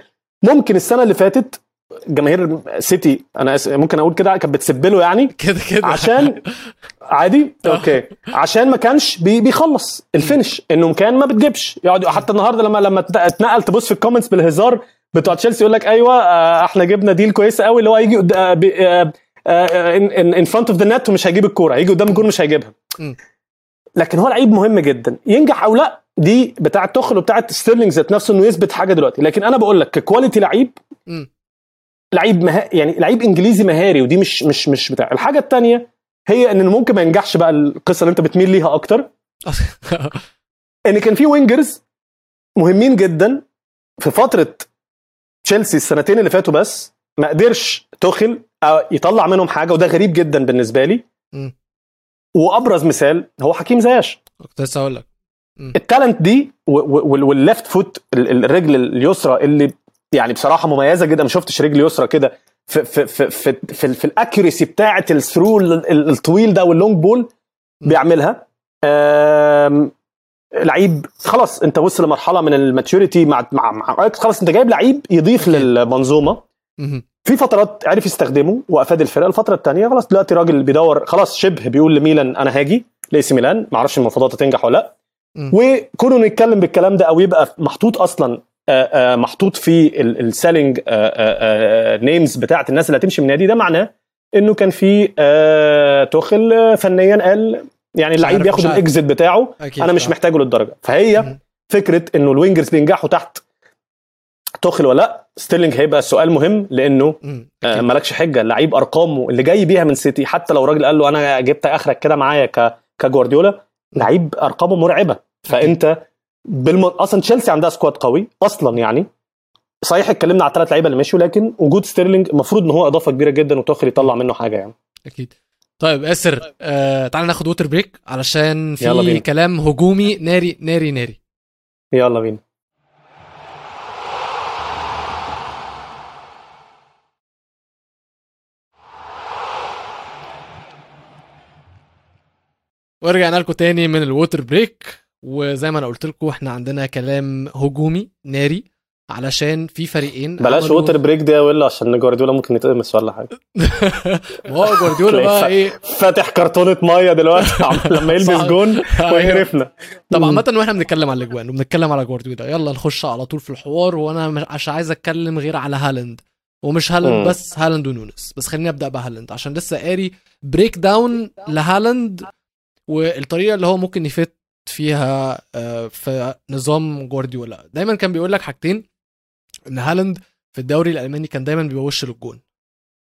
ممكن السنة اللي فاتت جماهير سيتي أنا ممكن أقول كده كانت بتسب له يعني. *laughs* كده كده. عشان عادي؟ *laughs* آه. okay. عشان ما كانش بي بيخلص ال finish. إنه كان ما بتجيبش. يقعد حتى النهارده لما لما ات- اتنقل تبص في ال comments بالهزار بتوع تشيلسي يقول لك أيوه آه، إحنا جبنا deal كويسه قوي اللي هو هيجي in front of the net ومش هيجيب الكورة. هيجي قدام الجول مش هيجيبها. لكن هو لعيب مهم جدا. ينجح أو لأ دي بتاعة توخل وبتاعة ستيرلينج ذات نفسه إنه يثبت حاجة دلوقتي. لكن أنا بقول لك ك quality لعيب. لعيب مها... يعني لعيب إنجليزي مهاري ودي مش مش مش بتاع. الحاجة الثانية هي إن ممكن ما ينجحش بقى القصة اللي أنت بتميل ليها أكتر. *laughs* إن كان في wingers مهمين جدا في فترة تشيلسي السنتين اللي فاتوا بس ما قدرش توخل يطلع منهم حاجة وده غريب جدا بالنسبة لي. مم. وأبرز مثال هو حكيم زياش. كنت لسه هقول لك. ال talent دي وال left foot ال- ال- الرجل اليسرى اللي يعني بصراحة مميزة جدا ما شفتش رجل يسرى كده في في في في, في, في ال accuracy بتاعه ال through ال- ال- الطويل ده وال long ball بيعملها. لعيب خلاص انت وصل لمرحلة من ال maturity مع مع, مع خلاص انت جايب لعيب يضيف. للمنظومة. في فترات عرف يستخدمه وأفاد الفرقة الفترة الثانية خلاص دلوقتي راجل بيدور خلاص شبه بيقول لميلان أنا هاجي ل AC Milan ما أعرفش المفاوضات هتنجح ولا لأ. وكونه نتكلم بالكلام ده أو يبقى محطوط أصلا آه، آه، محطوط في ال selling names بتاعت الناس اللي هتمشي من النادي ده معناه إنه كان في آه، توخل آه، فنيا قال يعني اللعيب بياخد. ال exit بتاعه أنا مش آه. محتاجه للدرجة فهي. فكرة إنه ال wingers بينجحوا تحت توخل ولا لا ستيرلينج هيبقى السؤال مهم لأنه. آه،. مالكش حجة. اللعيب ارقامه اللي جاي بيها من سيتي حتى لو راجل قال له أنا جبت آخرك كده معايا ك كجوارديولا لعيب أرقامه مرعبة. فأنت بالم... أصلا تشيلسي عندها squad قوي أصلا يعني. صحيح اتكلمنا على الثلاث لعيبة اللي مشوا لكن وجود ستيرلينج المفروض إن هو إضافة كبيرة جدا وتوخل يطلع منه حاجة يعني. أكيد. طيب اسر آه تعال ناخد water break علشان في. كلام هجومي. ناري ناري ناري. يلا بينا. ورجعنا لكم تاني من ال water break. وزي ما أنا قلت لكم إحنا عندنا كلام هجومي ناري علشان في فريقين. بلاش water break دي يا عشان جوارديولا ممكن يتقمص ولا حاجة. *laughs* ما هو جوارديولا بقى *laughs* إيه؟ فاتح كرتونة مية دلوقتي *laughs* لما يلبس. جون ويقرفنا. طب عامة وإحنا بنتكلم على الأجوان وبنتكلم على جوارديولا. يلا نخش على طول في الحوار وأنا مش عايز أتكلم غير على هالاند. ومش هالاند. بس هالاند ونونس بس خليني أبدأ بهالاند عشان لسه قاري breakdown لهالاند والطريقة اللي هو ممكن ي fit فيها آه، في نظام جوارديولا. دايما كان بيقول لك حاجتين إن هالاند في الدوري الألماني كان دايما بيبقى للجون.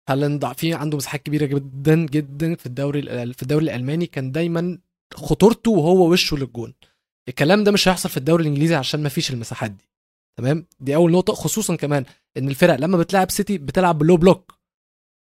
هالاند في عنده مساحات كبيرة جدا جدا في الدوري في الدوري الألماني كان دايما خطورته وهو وشه للجون. الكلام ده مش هيحصل في الدوري الإنجليزي عشان ما فيش المساحات دي. تمام؟ دي أول نقطة خصوصا كمان إن الفرق لما بتلعب سيتي بتلعب ب low block.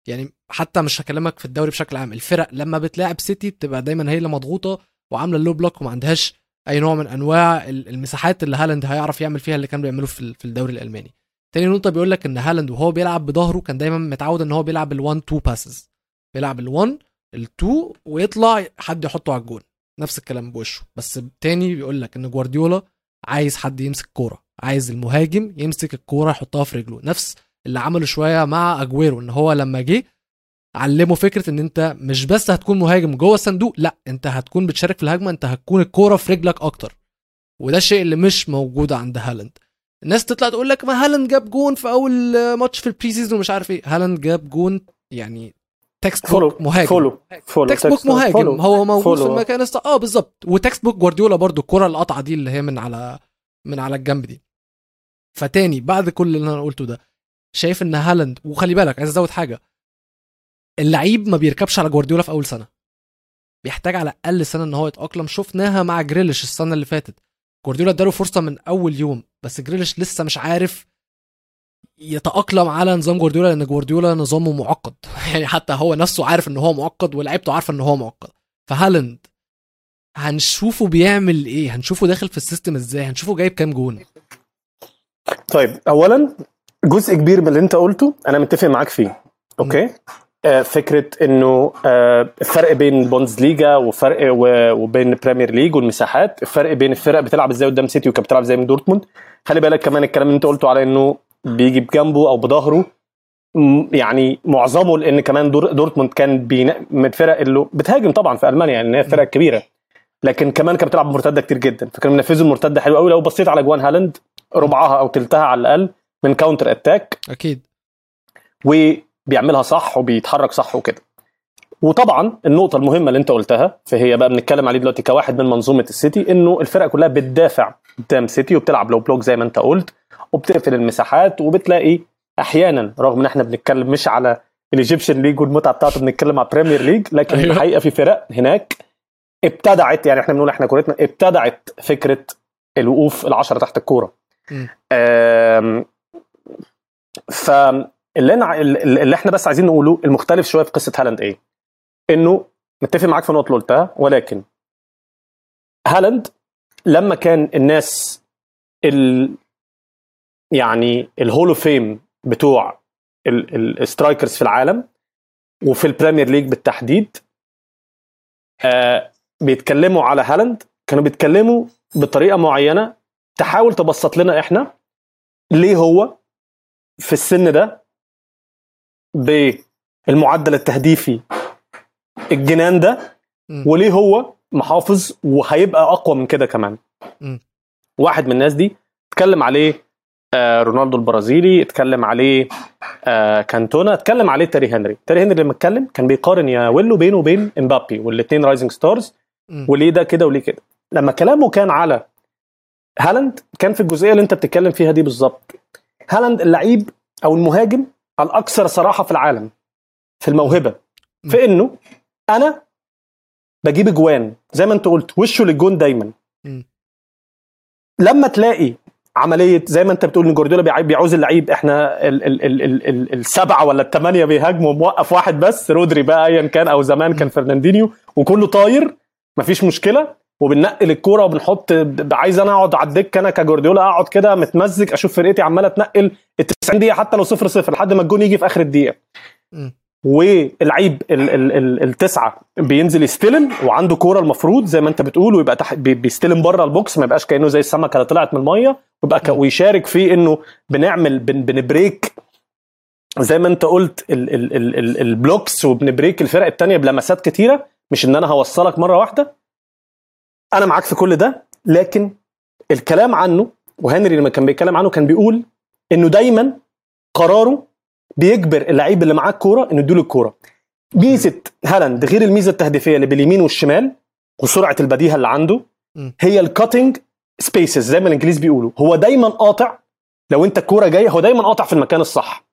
يعني حتى مش هكلمك في الدوري بشكل عام. الفرق لما بتلاعب سيتي بتبقى دايما هي اللي مضغوطة وعاملة ال low block وما عندهاش أي نوع من أنواع ال- المساحات اللي هالاند هيعرف يعمل فيها اللي كان بيعمله في الدوري الألماني. تاني نقطة بيقول لك إن هالاند وهو بيلعب بظهره كان دايما متعود إن هو بيلعب ال1 2 passes بيلعب ال1 ال2 ويطلع حد يحطه على الجون. نفس الكلام بوشه. بس تاني بيقول لك إن جوارديولا عايز حد يمسك كورة. عايز المهاجم يمسك الكورة يحطها في رجله. نفس اللي عمله شوية مع أجويرو إن هو لما جه علمه فكرة إن أنت مش بس هتكون مهاجم جوه الصندوق لأ أنت هتكون بتشارك في الهجمة أنت هتكون الكورة في رجلك أكتر. وده الشيء اللي مش موجود عند هالاند. الناس تطلع تقول لك ما هالاند جاب جون في أول ماتش في ال pre-season ومش عارف إيه. هالاند جاب جون يعني textbook مهاجم. follow follow textbook مهاجم. follow. هو موجود في follow. المكان الصح. آه بالظبط. و textbook جوارديولا برضو الكرة القطعه دي اللي هي من على من على الجنب دي. فتاني بعد كل اللي أنا قلته ده شايف إن هالاند وخلي بالك عايز أزود حاجة. اللعيب ما بيركبش على جوارديولا في أول سنة. بيحتاج على الأقل سنة إن هو يتأقلم. شفناها مع جريليش السنة اللي فاتت. جوارديولا اداله فرصة من أول يوم بس جريليش لسه مش عارف يتأقلم على نظام جوارديولا لأن جوارديولا نظامه معقد. *laughs* يعني حتى هو نفسه عارف إن هو معقد ولاعيبته عارفة إن هو معقد. فهالاند هنشوفه بيعمل إيه؟ هنشوفه داخل في ال system إزاي؟ هنشوفه جايب كام جون؟ طيب اولا جزء كبير من اللي انت قلته أنا متفق معاك فيه. okay؟ آه فكرة إنه آه الفرق بين Bundesliga وفرق وبين Premier League والمساحات الفرق بين الفرق بتلعب إزاي قدام سيتي وكانت بتلعب إزاي من دورتموند خلي بالك كمان الكلام اللي انت قلته على إنه بيجي بجنبه أو بظهره يعني معظمه لأن كمان دور دورتموند كان بينا- من الفرق اللي بتهاجم طبعا في ألمانيا يعني هي فرق كبيرة. لكن كمان كانت بتلعب مرتدة كتير جدا. فكانوا بينفذوا المرتدة حلو قوي لو بصيت على جوان هالاند ربعها أو تلتها على الأقل من counter attack أكيد. وبيعملها صح وبيتحرك صح وكده. وطبعا النقطة المهمة اللي أنت قلتها فهي بقى بنتكلم عليه دلوقتي كواحد من منظومة السيتي إنه الفرقة كلها بتدافع قدام سيتي وبتلعب low block زي ما أنت قلت وبتقفل المساحات وبتلاقي أحيانا رغم إن إحنا بنتكلم مش على ال Egyptian League والمتعة بتاعته بنتكلم على Premier League لكن أيوه. الحقيقة في فرق هناك ابتدعت يعني إحنا بنقول إحنا كورتنا ابتدعت فكرة الوقوف العشرة تحت الكورة. فاللي أنا اللي إحنا بس عايزين نقوله المختلف شوية في قصة هالاند إيه؟ إنه متفق معاك في النقطه اللي قلتها ولكن هالاند لما كان الناس ال يعني ال hall of fame بتوع ال strikers في العالم وفي ال Premier League بالتحديد آه بيتكلموا على هالاند كانوا بيتكلموا بطريقة معينة تحاول تبسط لنا إحنا ليه هو في السن ده بالمعدل التهديفي الجنان ده. وليه هو محافظ وهيبقى أقوى من كده كمان. واحد من الناس دي اتكلم عليه آه رونالدو البرازيلي اتكلم عليه آه كانتونا اتكلم عليه تيري هنري تيري هنري لما اتكلم كان بيقارن يا ويلو بينه وبين امبابي والاثنين rising stars. وليه ده كده وليه كده لما كلامه كان على هالاند كان في الجزئية اللي انت بتتكلم فيها دي بالظبط هالاند اللعيب أو المهاجم الأكثر صراحة في العالم في الموهبة في إنه أنا بجيب اجوان زي ما أنت قلت وشه للجون دايما. لما تلاقي عملية زي ما أنت بتقول إن جوارديولا بيع- بيعوز اللعيب إحنا ال ال ال ال ال السبعة ولا الثمانيه بيهاجموا موقف واحد بس رودري بقى ايا كان أو زمان كان فرناندينيو وكله طاير مفيش مشكلة. وبننقل الكورة وبنحط عايز أنا أقعد على الدكة أنا كجوارديولا أقعد كده متمزج أشوف فرقتي عمالة تنقل ال 90 دقيقة حتى لو صفر صفر لحد ما الجون يجي في آخر الدقيقة. واللعيب ال ال ال التسعة بينزل يستلم وعنده كورة المفروض زي ما أنت بتقول ويبقى تحت بي- بيستلم بره ال box ما يبقاش كأنه زي السمكة اللي طلعت من المية ويبقى ويشارك في إنه بنعمل بن بن break. زي ما أنت قلت ال ال ال ال ال blocks وبن break الفرق التانية بلمسات كتيرة مش إن أنا هوصلك مرة واحدة. أنا معاك في كل ده لكن الكلام عنه وهنري لما كان بيتكلم عنه كان بيقول إنه دايما قراره بيجبر اللعيب اللي معاه الكورة إنه يديله الكورة. ميزة هالاند غير الميزة التهديفية اللي باليمين والشمال وسرعة البديهة اللي عنده. هي ال cutting spaces زي ما الإنجليز بيقولوا. هو دايما قاطع لو أنت الكورة جاية هو دايما قاطع في المكان الصح.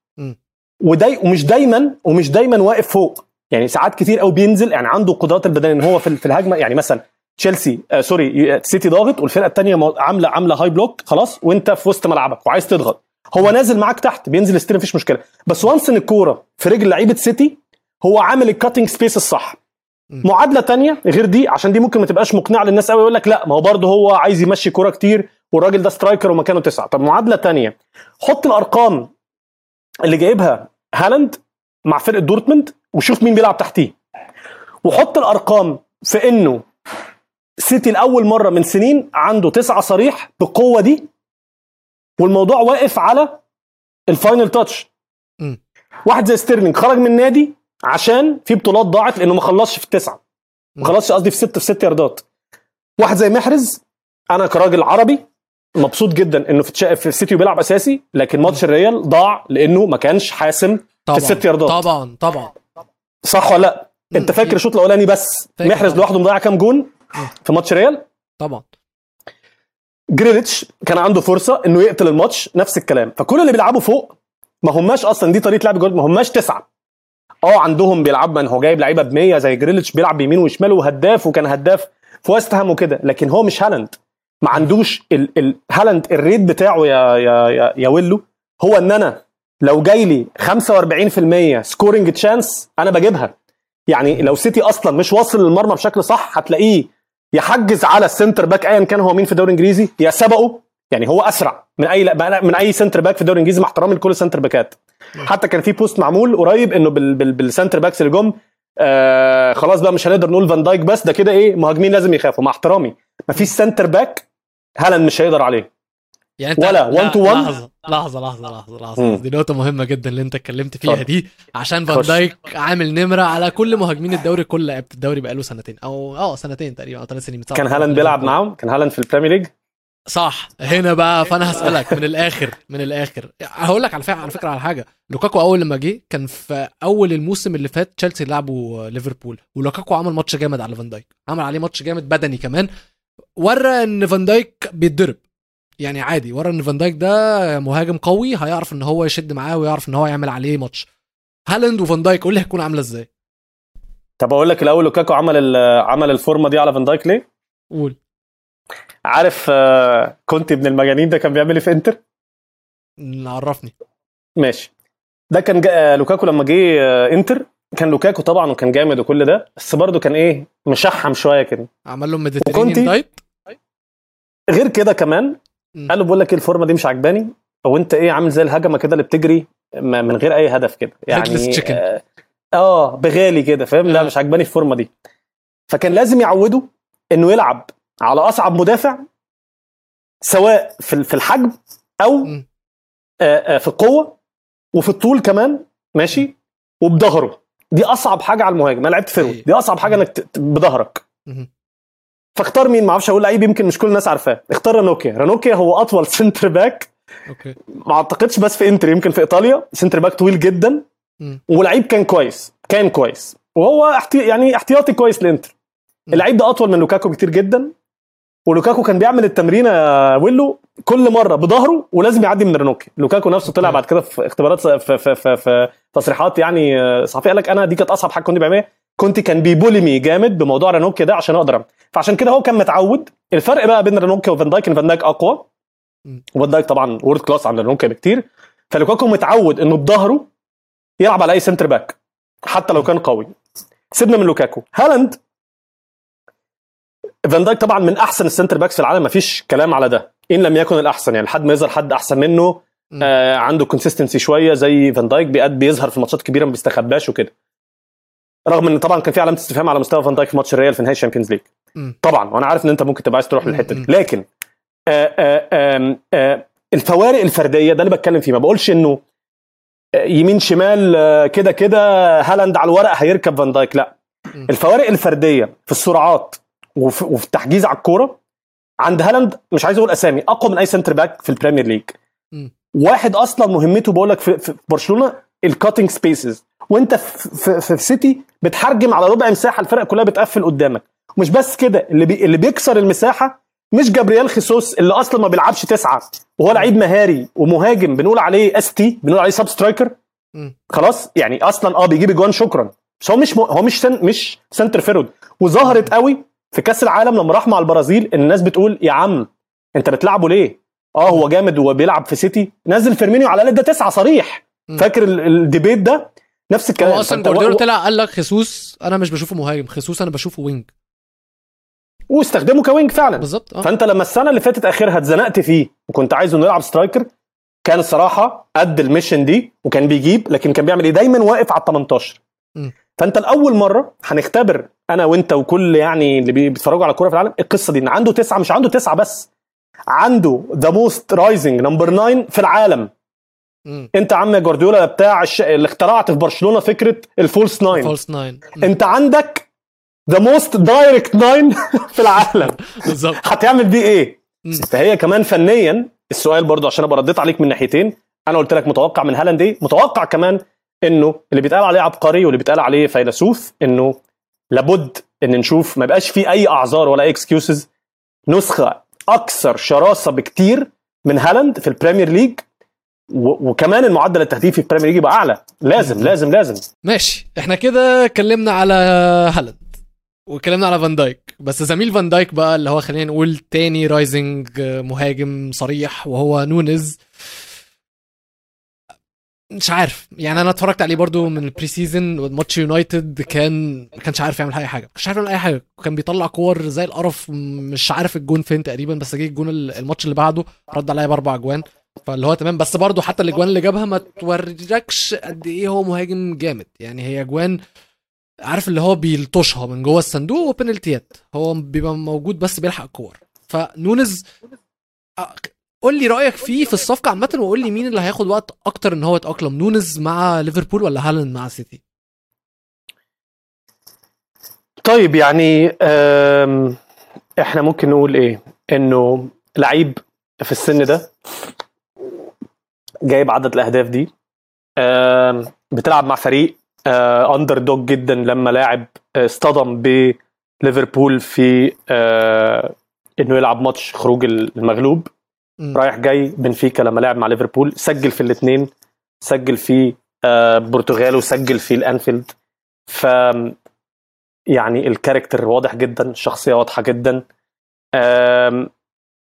وداي ومش دايما ومش دايما واقف فوق. يعني ساعات كتير قوي بينزل يعني عنده قدرات البدنية إن هو في في الهجمة. يعني مثلا تشيلسي آه sorry آه، سيتي ضاغط والفرقة الثانية عامله عاملة high block خلاص وانت في وسط ملعبك وعايز تضغط. هو نازل معاك تحت بينزل يستلم مفيش مشكلة. بس once ان الكوره في رجل لعيبة سيتي هو عامل ال cutting space الصح. معادلة تانية غير دي عشان دي ممكن ما تبقاش مقنعة للناس قوي يقول لك لا ما هو برضه هو عايز يمشي كورة كتير والراجل ده striker ومكانه تسعة. طب معادلة تانية حط الأرقام اللي جايبها هالاند مع فرقة دورتموند وشوف مين بيلعب تحتيه. وحط الأرقام في إنه سيتي لأول مرة من سنين عنده تسعة صريح بالقوة دي والموضوع واقف على ال final touch. واحد زي ستيرلينج خرج من النادي عشان في بطولات ضاعت لأنه ما خلصش في التسعة. ما خلصش قصدي في ست في ست ياردات. واحد زي محرز أنا كراجل عربي مبسوط جدا إنه في في السيتي بيلعب أساسي لكن ماتش الريال ضاع لأنه ما كانش حاسم طبعا. الست ياردات. طبعا طبعا. صح ولا لأ؟ أنت فاكر الشوط الأولاني بس محرز. لوحده مضيع كام جون؟ في ماتش ريال؟ طبعا. جريليتش كان عنده فرصة إنه يقتل الماتش نفس الكلام. فكل اللي بيلعبوا فوق ما هماش أصلا دي طريقة لعب جولد ما هماش تسعة. آه عندهم بيلعب من هو جايب لعيبة ب 100 زي جريليتش بيلعب بيمين وشمال وهداف وكان هداف في ويست هام وكده لكن هو مش هالاند. ما عندوش ال ال هالاند ال rate بتاعه يا يا يا, يا ويلو. هو إن أنا لو جاي لي 45% scoring chance أنا بجيبها. يعني لو سيتي أصلا مش واصل للمرمى بشكل صح هتلاقيه يحجز على ال center back ايا كان هو مين في الدوري الإنجليزي؟ هيسبقه. يعني هو أسرع من أي من اي center back في الدوري الإنجليزي مع احترامي لكل السنتر باكات. حتى كان في post معمول قريب إنه بال بال بال center backs اللي جم آه خلاص بقى مش هنقدر نقول فان دايك بس ده كده إيه مهاجمين لازم يخافوا مع احترامي. ما فيش center back هالاند مش هيقدر عليه. يعني ولا 1 to 1 لحظة لحظة لحظة لحظة. لحظه دي نقطة مهمة جدا اللي أنت اتكلمت فيها دي. عشان فان دايك عامل نمرة على كل مهاجمين الدوري كل لعيبه الدوري بقاله سنتين أو آه سنتين تقريبا أو ثلاث سنين. كان هالاند بيلعب معاهم؟ كان هالاند في ال Premier League صح. هنا بقى فأنا هسألك من الآخر من الآخر. هقول لك على فكره على فكرة على حاجة. لوكاكو أول لما جه كان في أول الموسم اللي فات تشيلسي لعبوا ليفربول. ولوكاكو عمل ماتش جامد على فان دايك. عمل عليه ماتش جامد بدني كمان. ورى إن فان دايك بيتضرب. يعني عادي ورا ان فان دايك ده مهاجم قوي هيعرف إن هو يشد معاه ويعرف إن هو يعمل عليه ماتش. هالاند وفان دايك قول لي هتكون عاملة إزاي؟ طب أقول لك الأول لوكاكو عمل عمل الفورمة دي على فان دايك ليه؟ قول. عارف كنت ابن المجانين ده كان بيعمل إيه في إنتر؟ عرفني. ماشي. ده كان لوكاكو لما جه إنتر كان لوكاكو طبعا وكان جامد وكل ده بس برضه كان إيه مشحم شوية كده. عمل له Mediterranean diet غير كده كمان قال له بقول لك إيه الفورمة دي مش عجباني. أو انت إيه عامل زي الهجمة كده اللي بتجري من غير اي هدف كده؟ يعني آه, آه بغالي كده فاهم؟ لا مش عجباني الفورمة دي. فكان لازم يعوده انه يلعب على اصعب مدافع سواء في في الحجم أو آه في القوة وفي الطول كمان ماشي؟ وبظهره. دي اصعب حاجة على المهاجم. أنا لعبت فيرود. دي اصعب حاجة انك بظهرك. فاختار مين؟ ما أعرفش أقول لعيب يمكن مش كل الناس عارفاه. اختار رانوكيا رانوكيا هو أطول *laughs* centre back. Okay. ما اعتقدش بس في انتر يمكن في إيطاليا. centre back طويل جدا. ولعيب كان كويس. كان كويس. وهو احتي... يعني احتياطي كويس لانتر اللعيب ده أطول من لوكاكو بكتير جدا. ولوكاكو كان بيعمل التمرين يا ويلو كل مرة بظهره ولازم يعدي من رانوكي. لوكاكو نفسه طلع بعد كده في اختبارات في, في, في, في تصريحات يعني صحفي قال لك أنا دي كانت أصعب حاجة كنت بعملها كنت كان بيبهدلني جامد بموضوع رانوكي ده عشان أقدر فعشان كده هو كان متعود. الفرق بقى بين رانوكي وفان دايك إن فان دايك أقوى. وفان دايك طبعا world class عن رانوكي بكتير. فلوكاكو متعود إنه بظهره يلعب على أي centre back حتى لو كان قوي. سيبنا من لوكاكو. هالاند فان دايك طبعا من أحسن ال centre backs في العالم. مفيش كلام على ده. إن لم يكن الأحسن يعني لحد ما يظهر حد أحسن منه آه عنده consistency شوية زي فان دايك بيظهر في ماتشات كبيرة ما بيستخباش وكده. رغم إن طبعا كان في علامة استفهام على مستوى فان دايك في ماتش الريال في نهائي ال Champions League طبعا وأنا عارف إن أنت ممكن تبقى عايز تروح للحتة دي. لكن آآ آآ آآ الفوارق الفردية ده اللي بتكلم فيه. ما بقولش إنه يمين شمال كده كده هالاند على الورق هيركب فان دايك. لا. الفوارق الفردية في السرعات وفي, وفي التحجيز على الكورة عند هالاند مش عايز أقول أسامي أقوى من أي centre back في ال Premier League واحد أصلا مهمته بقول لك في, في برشلونة ال cutting spaces وأنت في, في, في سيتي بتحرجم على ربع مساحة الفرق كلها بتقفل قدامك. ومش بس كده اللي بي اللي بيكسر المساحة مش جابرييل خيسوس اللي أصلا ما بيلعبش تسعة وهو لعيب مهاري ومهاجم بنقول عليه ST بنقول عليه sub striker خلاص؟ يعني أصلا آه بيجيب اجوان شكرا. بس هو مش م... هو مش سن... مش centre forward وظهرت قوي في كأس العالم لما راح مع البرازيل الناس بتقول يا عم أنت بتلعبه ليه؟ آه هو جامد وبيلعب في سيتي نزل فيرمينيو على الأقل ده تسعة صريح. فاكر ال debate ده؟ نفس الكلام. هو أصلا جوارديولا طلع قال لك خيسوس أنا مش بشوفه مهاجم خيسوس أنا بشوفه wing واستخدمه ك wing فعلا. بالظبط آه. فأنت لما السنة اللي فاتت اخرها اتزنقت فيه وكنت عايزه إنه يلعب striker كان الصراحة قد ال mission دي وكان بيجيب لكن كان بيعمل إيه؟ دايما واقف على ال 18 م. فأنت لأول مرة هنختبر أنا وأنت وكل يعني اللي بيتفرجوا على الكوره في العالم القصة دي إن عنده تسعة مش عنده تسعة بس عنده the most rising number 9 في العالم. م. أنت عم جوارديولا بتاع الش... اللي اخترعت في برشلونة فكرة ال false 9 ال false 9 أنت عندك the most direct 9 في العالم. بالظبط. هتعمل بيه إيه؟ فهي كمان فنيا السؤال برضو عشان أبقى رديت عليك من ناحيتين أنا قلت لك متوقع من هالاند إيه؟ متوقع كمان إنه اللي بيتقال عليه عبقري واللي بيتقال عليه فيلسوف إنه لابد إن نشوف ما يبقاش في أي أعذار ولا أي excuses نسخة أكثر شراسة بكتير من هالاند في ال Premier League وكمان المعدل التهديفي في ال Premier League يبقى أعلى. لازم لازم لازم. ماشي. إحنا كده اتكلمنا على هالاند. واتكلمنا على فان دايك. بس زميل فان دايك بقى اللي هو خلينا نقول تاني rising مهاجم صريح وهو نونز مش عارف. يعني أنا اتفرجت عليه برضو من ال pre-season ماتش يونايتد كان ما كانش عارف يعمل أي حاجة. ما كانش عارف يعمل أي حاجة. كان بيطلع كور زي القرف مش عارف الجون فين تقريبا بس جه الجون الماتش اللي بعده رد عليا بأربع أجوان. فاللي هو تمام. بس برضو حتى الأجوان اللي جابها ما توريكش قد إيه هو مهاجم جامد. يعني هي أجوان عارف اللي هو بيلطشها من جوه الصندوق وبنالتيات هو بيبقى موجود بس بيلحق الكور. فنونز قول لي رأيك فيه في الصفقة عامة وقول لي مين اللي هياخد وقت أكتر إن هو يتأقلم نونز مع ليفربول ولا هالاند مع سيتي؟ طيب يعني إحنا ممكن نقول إيه؟ إنه لعيب في السن ده جايب عدد الأهداف دي بتلعب مع فريق underdog جدا لما لاعب اصطدم بليفربول في إنه يلعب ماتش خروج المغلوب. م. رايح جاي بنفيكا لما لعب مع ليفربول سجل في الاثنين سجل في البرتغال وسجل في الأنفيلد. ف يعني ال character واضح جدا الشخصيه واضحة جدا.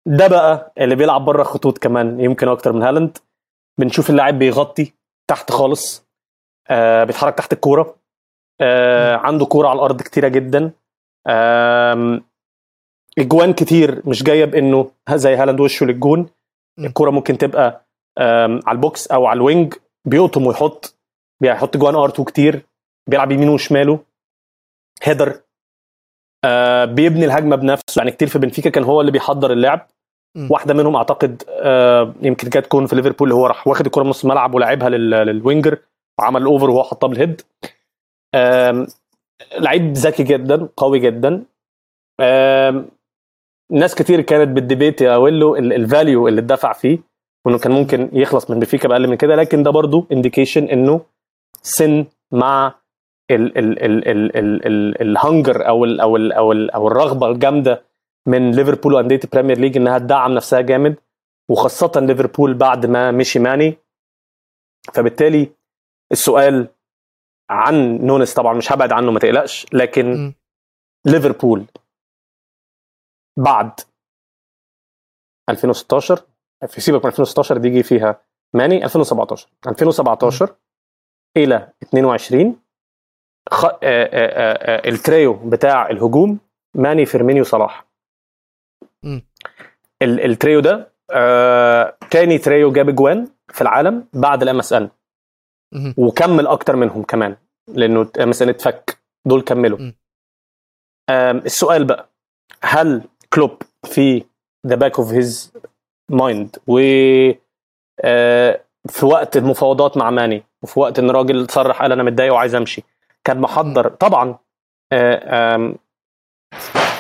ده بقى اللي بيلعب بره خطوط كمان يمكن أكتر من هالاند. بنشوف اللاعب بيغطي تحت خالص. آه بيتحرك تحت الكورة. آه عنده كورة على الأرض كتيرة جدا. آه إجوان كتير مش جاية بانه زي هالاند وشه للجون. الكورة ممكن تبقى على ال box أو على ال wing. بيقطم ويحط بيحط جوان آر 2 كتير. بيلعب يمينه وشماله. header. آه بيبني الهجمة بنفسه. يعني كتير في بنفيكا كان هو اللي بيحضر اللعب. م. واحدة منهم أعتقد آه يمكن كانت تكون في ليفربول اللي هو راح واخد الكورة من نص الملعب ولعبها لل winger. وعمل ال over وهو حطها بال head. لعيب ذكي جدا قوي جدا. ناس كتير كانت بال debate يا ويلو ال value اللي اتدفع فيه وإنه كان ممكن يخلص من بنفيكا بأقل من كده لكن ده برضو indication إنه سن مع ال ال ال ال ال ال ال hunger أو ال أو ال أو ال أو الرغبة الجامدة من ليفربول وأندية ال Premier League إنها تدعم نفسها جامد وخاصة ليفربول بعد ما مشي ماني. فبالتالي السؤال عن نونس طبعا مش هبعد عنه ما تقلقش لكن. ليفربول بعد 2016 في سيبك من 2016 دي يجي فيها ماني 2017 2017 م. إلى 22 خ... آآ آآ التريو بتاع الهجوم ماني فيرمينيو صلاح م. التريو ده آه... تاني تريو جاب أجوان في العالم بعد الام اس ان وكمل أكتر منهم كمان لأنه مثلا اتفك دول كملوا. السؤال بقى هل كلوب في the back of his mind و في وقت المفاوضات مع ماني وفي وقت إن الراجل صرح قال أنا متضايق وعايز أمشي كان محضر. طبعا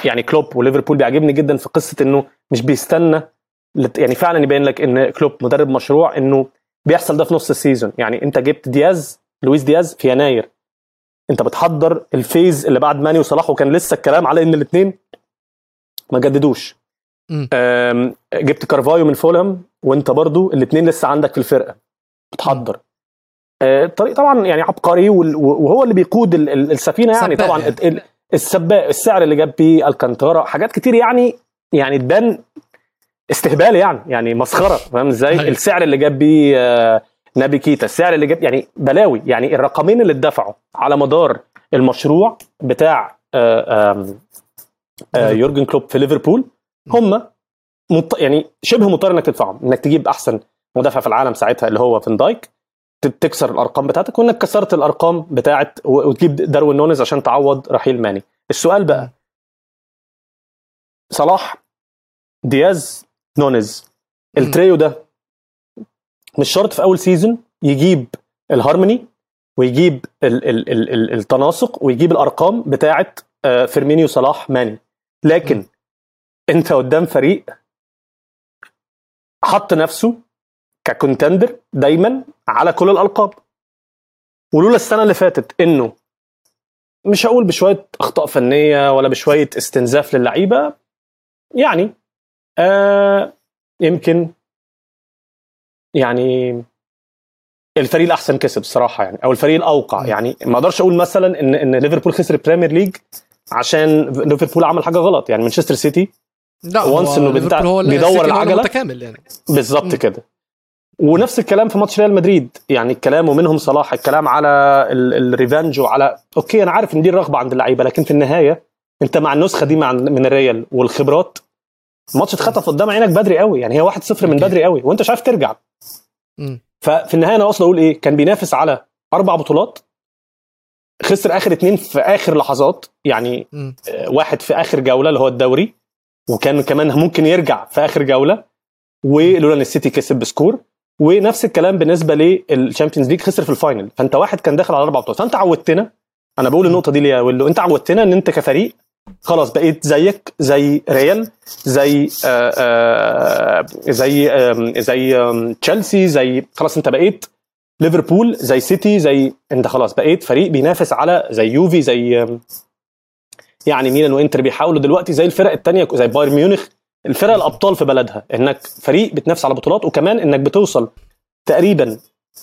يعني كلوب وليفربول بيعجبني جدا في قصة إنه مش بيستنى يعني فعلا يبين لك إن كلوب مدرب مشروع إنه بيحصل ده في نص ال season. يعني انت جبت دياز لويس دياز في يناير. انت بتحضر ال phase اللي بعد ماني وصلاح وكان لسه الكلام على إن الاثنين ما جددوش. جبت كارفاليو من فولهام وانت برضو الاثنين لسه عندك في الفرقة. بتحضر. الطريق طبعا يعني عبقري وهو اللي بيقود السفينة يعني طبعا. يعني. السعر اللي جاب بيه الكانتارا حاجات كتير يعني يعني تبان استهبال يعني يعني مسخرة فاهم إزاي؟ السعر اللي جاب بيه نبي كيتا السعر اللي جاب يعني بلاوي يعني الرقمين اللي اتدفعوا على مدار المشروع بتاع يورجن كلوب في ليفربول هم مط... يعني شبه مضطر إنك تدفعهم إنك تجيب أحسن مدافع في العالم ساعتها اللي هو فان دايك تكسر الأرقام بتاعتك وإنك كسرت الأرقام بتاعت وتجيب داروين نونز عشان تعوض رحيل ماني. السؤال بقى. صلاح دياز نونز التريو ده مش شرط في أول season يجيب الهارموني ويجيب ال ال ال ال التناسق ويجيب الأرقام بتاعه فيرمينيو صلاح ماني. لكن م. انت قدام فريق حط نفسه ك contender دايما على كل الألقاب. ولولا السنة اللي فاتت إنه مش هقول بشوية أخطاء فنية ولا بشوية استنزاف للعيبة يعني آه يمكن يعني الفريق الأحسن كسب الصراحه يعني أو الفريق الأوقع يعني ما أقدرش أقول مثلا ان إن ليفربول خسر ال Premier League عشان ليفربول عمل حاجة غلط يعني مانشستر سيتي لا هو إنه بتاع- بيدور العجلة. المتكامل يعني بالظبط. كده ونفس الكلام في ماتش ريال مدريد يعني الكلام ومنهم صلاح الكلام على ال- ال revenge وعلى okay أنا عارف إن دي الرغبة عند اللعيبة لكن في النهاية أنت مع النسخة دي من الريال والخبرات الماتش اتخطف قدام عينك بدري قوي يعني هي 1-0 من. بدري قوي وانت مش عارف ترجع. ففي النهاية أنا أصلا أقول إيه كان بينافس على أربع بطولات خسر آخر اتنين في آخر لحظات يعني مم. آه، واحد في آخر جولة اللي هو الدوري وكان كمان ممكن يرجع في آخر جولة ولولا إن السيتي كسب ب score ونفس الكلام بالنسبة لل Champions League خسر في ال final فأنت واحد كان داخل على أربع بطولات فأنت عودتنا أنا بقول النقطة دي ليه يا ويلو أنت عودتنا إن أنت كفريق خلاص بقيت زيك زي ريال زي آآ آآ زي آم، زي تشيلسي زي خلاص انت بقيت ليفربول زي سيتي زي انت خلاص بقيت فريق بينافس على زي يوفي زي يعني ميلان وانتر بيحاولوا دلوقتي زي الفرق التانية زي بايرن ميونخ الفرق الأبطال في بلدها إنك فريق بتنافس على بطولات وكمان إنك بتوصل تقريبا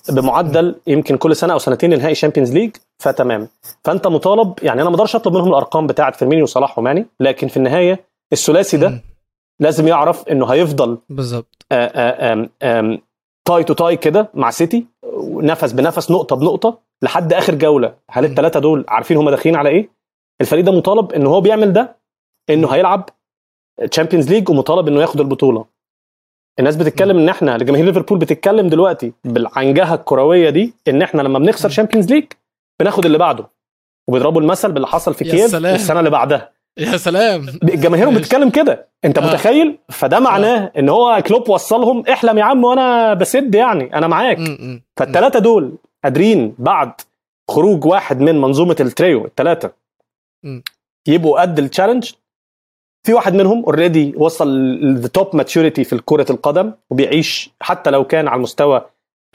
بمعدل يمكن كل سنة أو سنتين لنهائي Champions League فتمام. فأنت مطالب يعني أنا ما أقدرش أطلب منهم الأرقام بتاعه فيرمينيو وصلاح وماني لكن في النهاية الثلاثي ده. لازم يعرف إنه هيفضل بالظبط. tie to tie كده مع سيتي نفس بنفس نقطة بنقطة لحد آخر جولة. هل. الثلاثه دول عارفين هم داخلين على إيه؟ الفريق ده مطالب إن هو بيعمل ده إنه هيلعب Champions League ومطالب إنه ياخد البطولة. الناس بتتكلم إن إحنا لجماهير ليفربول بتتكلم دلوقتي بالعنجهة الكروية دي إن إحنا لما بنخسر. Champions League بناخد اللي بعده وبيضربوا المثل باللي حصل في كييف. السنة اللي بعدها يا سلام جماهيرهم. بتتكلم كده أنت آه. متخيل فده معناه إن هو كلوب وصلهم إحلم يا عم وأنا بسد يعني أنا معاك. فالثلاثه دول قادرين بعد خروج واحد من منظومة التريو الثلاثه. يبقوا قد ال challenge في واحد منهم already وصل لل top maturity في كرة القدم وبيعيش حتى لو كان على المستوى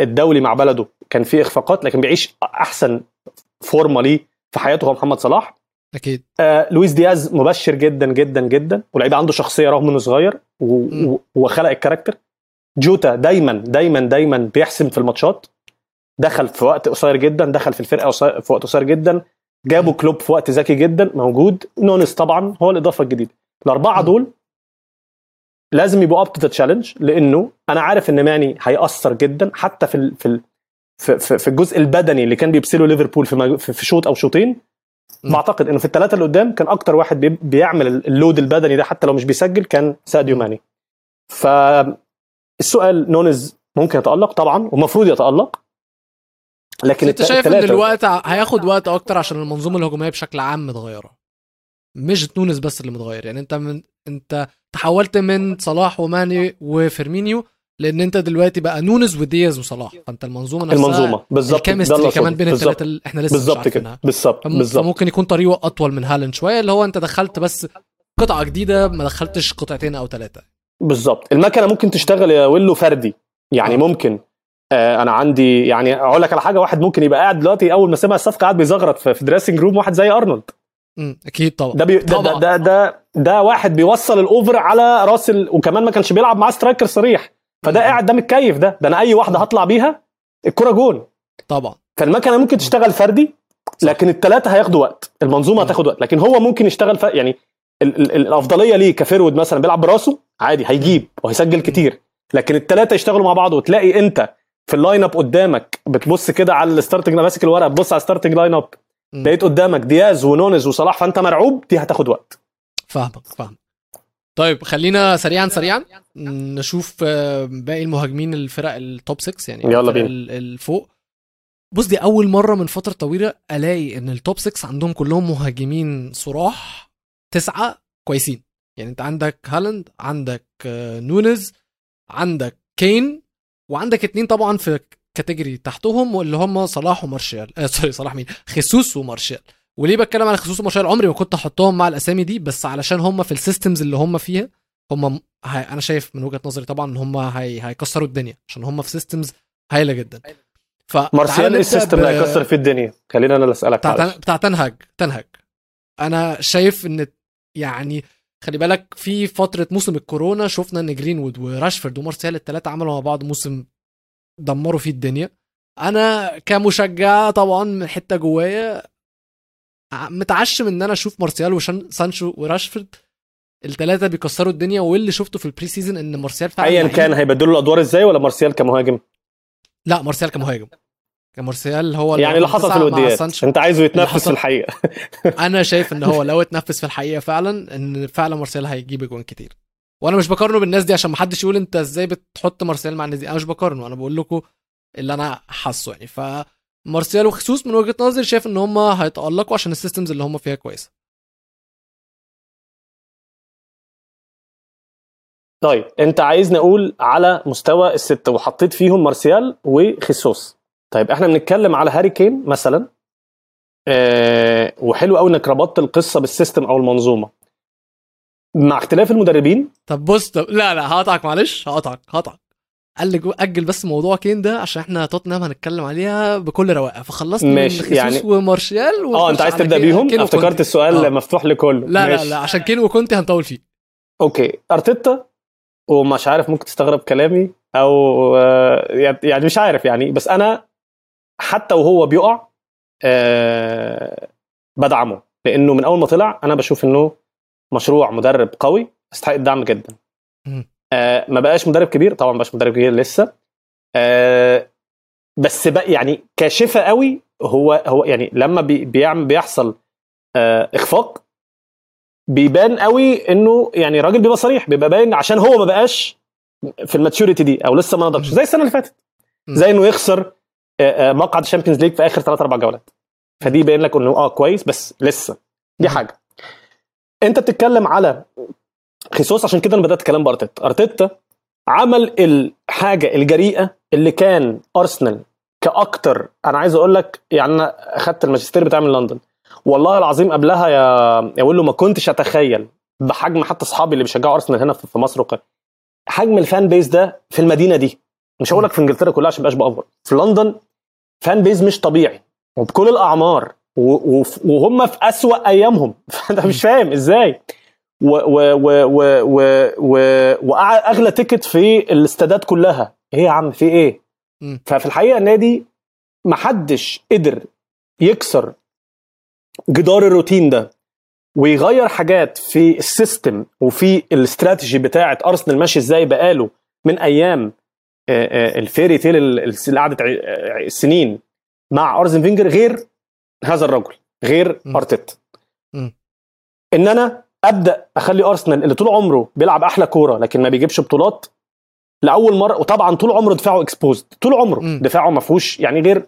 الدولي مع بلده كان في إخفاقات لكن بيعيش أحسن فورمه ليه في حياته هو محمد صلاح. أكيد. آه لويس دياز مبشر جدا جدا جدا ولعيب عنده شخصية رغم إنه صغير وخلق ال character. جوتا دايما دايما دايما بيحسم في الماتشات. دخل في وقت قصير جدا دخل في الفرقة في وقت قصير جدا. جابوا كلوب في وقت ذكي جدا موجود. نونز طبعا هو الإضافة الجديدة. الأربعة. دول لازم يبقوا up to challenge لأنه أنا عارف إن ماني هيأثر جدا حتى في ال- في ال- في, في, الجزء البدني اللي كان بيبذله ليفربول في, في شوط أو شوطين. بعتقد إنه في الثلاثه اللي قدام كان أكتر واحد بي- بيعمل ال load البدني ده حتى لو مش بيسجل كان ساديو. ماني فالسؤال نونز ممكن يتألق طبعا ومفروض يتألق لكن أنت شايف إن الوقت هياخد وقت أكتر عشان المنظومة الهجومية بشكل عام متغيرة مش نونز بس اللي متغير. يعني انت من انت تحولت من صلاح وماني وفيرمينيو لأن انت دلوقتي بقى نونز ودياز وصلاح. فانت المنظومة نفسها المنظومة. بالظبط. ال chemistry كمان. بين الثلاثه اللي إحنا لسه بالظبط كده. بالظبط. بالظبط. فممكن يكون طريقه اطول من هالاند شوية اللي هو انت دخلت بس قطعة جديدة ما دخلتش قطعتين أو ثلاثة بالظبط. المكنة ممكن تشتغل يا ولو فردي. يعني آه. ممكن. آه أنا عندي يعني أقول لك على حاجة واحد ممكن يبقى قاعد دلوقتي أول ما سمع الصفقة قاعد بيزغرط في dressing room واحد زي أرنولد. امم أكيد طبعا. ده, بي ده, ده. ده ده ده واحد بيوصل ال over على راس ال... وكمان ما كانش بيلعب معاه striker صريح. فده. قاعد ده متكيف ده. ده أنا أي واحدة هطلع بيها الكرة جون. طبعا. فالمكنة ممكن تشتغل فردي لكن الثلاثه هياخدوا وقت. المنظومة. هتاخد وقت. لكن هو ممكن يشتغل ف... يعني ال... ال... ال- الأفضلية ليه ك forward مثلا بيلعب براسه عادي هيجيب وهيسجل كتير. لكن الثلاثه يشتغلوا مع بعض وتلاقي أنت في ال lineup قدامك بتبص كده على ال starting ماسك الورقه بتبص على ال starting lineup. لقيت قدامك دياز ونونز وصلاح فأنت مرعوب دي هتاخد وقت. فاهمك فاهم طيب خلينا سريعا سريعا. نشوف آه، باقي المهاجمين الفرق ال top 6 يعني يلا الفرق بينا. ال- الفوق بص دي أول مرة من فترة طويلة ألاقي إن ال top 6 عندهم كلهم مهاجمين صراح تسعة كويسين. يعني أنت عندك هالاند عندك آه، نونز عندك كين وعندك اتنين طبعا في category تحتهم واللي هم صلاح ومارسيال. آه sorry صلاح مين؟ خيسوس ومارسيال. وليه بتكلم على خيسوس ومارسيال؟ عمري ما كنت أحطهم مع الأسامي دي بس علشان هم في ال systems اللي هم فيها هم هي أنا شايف من وجهة نظري طبعا إن هم هي... هيكسروا الدنيا عشان هم في systems هايلة جدا. ف مارسيال إيه ال system اللي هيكسر فيه الدنيا؟ خلينا أنا اللي أسألك بتاع. تن... بتاع تنهج تنهج أنا شايف إن يعني خلي بالك في فترة موسم الكورونا شفنا إن جرينوود وراشفورد ومارسيال الثلاثه عملوا مع بعض موسم دمروا فيه الدنيا. أنا كمشجع طبعا من حتة جوايا متعشم إن أنا أشوف مارسيال وسانشو وراشفورد الثلاثه بيكسروا الدنيا واللي شفته في ال pre-season إن مارسيال فعلا ايا. كان هيبدلوا الأدوار إزاي ولا مارسيال كمهاجم؟ لا مارسيال كمهاجم. كمارسيال هو يعني اللي حصل في الوديات. أنت عايزه يتنفس في الحقيقة. أنا شايف إن هو *laughs* لو اتنفس في الحقيقة فعلا إن فعلا مارسيال هيجيب اجوان كتير. وأنا مش بقارنه بالناس دي عشان ما حدش يقول انت إزاي بتحط مارسيال مع الناس دي. أنا مش بقارنه أنا بقول لكم اللي أنا حاسه يعني. فمارسيال وخصوص من وجهة نظري شايف ان هم هيتألقوا عشان السيستمز اللي هم فيها كويسه طيب انت عايز نقول على مستوى الستة وحطيت فيهم مارسيال وخيسوس طيب إحنا بنتكلم على هاري كين مثلا آه وحلو قوي انك ربطت القصة بال system أو المنظومة. مع اختلاف المدربين؟ طب بص طب لا لا هقطعك معلش هقطعك هقطعك. قال لي أجل بس موضوع كين ده عشان إحنا توتنهام هنتكلم عليها بكل رواقه فخلصنا ماشي، من خيسوس يعني- ومارسيال آه أنت عايز تبدأ بيهم؟ افتكرت. السؤال آه. مفتوح لكله. لا لا ماشي. لا عشان كين وكونتي هنطول فيه. أوكي. أرتيتا ومش عارف ممكن تستغرب كلامي أو آه، يعني مش عارف يعني بس أنا حتى وهو بيقع آه، بدعمه. لأنه من أول ما طلع أنا بشوف إنه مشروع مدرب قوي يستحق الدعم جدا. آه، ما بقاش مدرب كبير طبعا ما بقاش مدرب كبير لسه. آه، بس بقى يعني كاشفه قوي هو هو يعني لما بي بيعمل بيحصل آه، إخفاق بيبان قوي إنه يعني راجل بيبقى صريح بيبقى باين عشان هو ما بقاش في ال maturity دي أو لسه ما نضجش. زي السنة اللي فاتت. زي إنه يخسر مقعد ال Champions League في آخر ثلاث أربع جولات. فدي باين لك إنه آه كويس بس لسه. دي. حاجة. انت بتتكلم على خيسوس عشان كده أنا بدأت كلام بأرتيتا. أرتيتا عمل الحاجة الجريئة اللي كان أرسنال كأكتر أنا عايز أقول لك يعني أنا الماجستير بتاع من لندن. والله العظيم قبلها يا يا ولو ما كنتش أتخيل بحجم حتى أصحابي اللي بيشجعوا أرسنال هنا في مصر وكده. حجم ال fan base ده في المدينة دي مش هقول لك في إنجلترا كلها عشان مبقاش بأ over. في لندن fan base مش طبيعي. وبكل الأعمار وهم في أسوأ أيامهم. *laughs* فانت مش فاهم إزاي. و و و و و و واغلى ticket في الاستادات كلها. إيه يا عم؟ في إيه. ففي الحقيقة النادي محدش قدر يكسر جدار الروتين ده ويغير حاجات في ال system وفي الاستراتيجي بتاعه أرسنال ماشي إزاي بقاله من أيام آه، آه، ال fairy tale ال- اللي قعدت آه، سنين مع أرسين فينجر غير هذا الرجل غير. أرتيتا. إن أنا أبدأ أخلي أرسنال اللي طول عمره بيلعب أحلى كورة لكن ما بيجيبش بطولات لأول مرة وطبعا طول عمره دفاعه exposed طول عمره م. دفاعه ما فيهوش يعني غير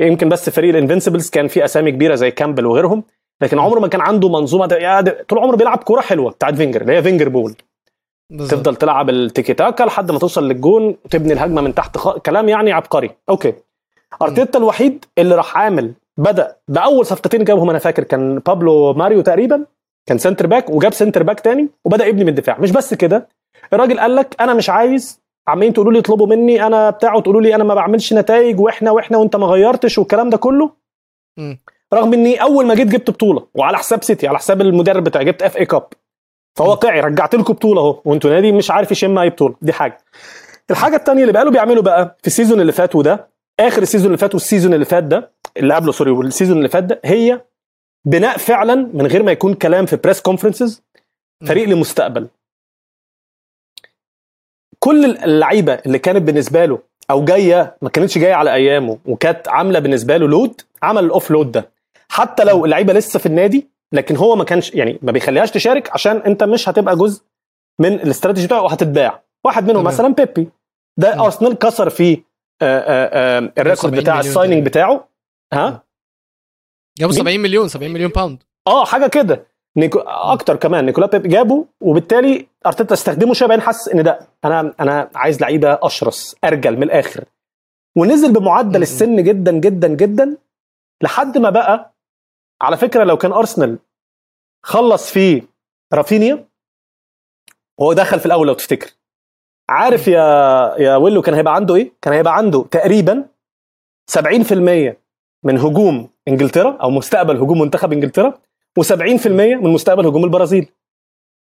يمكن بس فريق ال Invincibles كان فيه أسامي كبيرة زي كامبل وغيرهم لكن عمره ما كان عنده منظومة ده طول عمره بيلعب كورة حلوة بتاعت فينجر اللي هي فينجر ball بالظبط. تفضل تلعب التيكي تاكا لحد ما توصل للجون وتبني الهجمة من تحت خ... كلام يعني عبقري أوكي أرتيتا الوحيد اللي راح عامل بدأ بأول صفقتين جابهم أنا فاكر كان بابلو ماري تقريبا كان center back وجاب center back تاني وبدأ يبني من الدفاع. مش بس كده الراجل قال لك أنا مش عايز عمالين تقولوا لي اطلبوا مني أنا بتاعه تقولوا لي أنا ما بعملش نتائج وإحنا وإحنا وإنت ما غيرتش والكلام ده كله. مم. رغم إني أول ما جيت جبت بطولة وعلى حساب سيتي على حساب المدرب بتاعي جبت FA Cup فواقعي رجعت لكم بطولة أهو وأنتوا نادي مش عارف يشم أي بطولة. دي حاجة. الحاجة الثانية اللي بقاله بيعمله بقى في ال season اللي فات وده آخر ال season اللي فات وال season اللي فات ده اللي قبله sorry وال season اللي فات ده هي بناء فعلا من غير ما يكون كلام في press conferences فريق لمستقبل. كل اللعيبة اللي كانت بالنسبة له أو جاية ما كانتش جاية على أيامه وكانت عاملة بالنسبة له load عمل ال offload ده. حتى لو اللعيبة لسه في النادي لكن هو ما كانش يعني ما بيخليهاش تشارك عشان أنت مش هتبقى جزء من الاستراتيجي بتاعه وهتتباع. واحد منهم. مثلا بيبيه. ده. أرسنال كسر فيه. ال record 70 بتاع مليون السايننج تقريبا. بتاعه؟ ها؟ جابوا مين؟ 70 مليون 70 مليون pound آه حاجة كده. نيكو... أكتر كمان. نيكولا بيبيه جابه وبالتالي أرتيتا استخدمه شوية بعدين حس إن ده أنا أنا عايز لعيبة أشرس أرجل من الآخر. ونزل بمعدل. السن جدا جدا جدا لحد ما بقى على فكرة لو كان أرسنال خلص فيه رافينيا وهو دخل في الأول لو تفتكر. عارف يا يا ويلو كان هيبقى عنده إيه؟ كان هيبقى عنده تقريبا 70% من هجوم إنجلترا أو مستقبل هجوم منتخب إنجلترا و70% من مستقبل هجوم البرازيل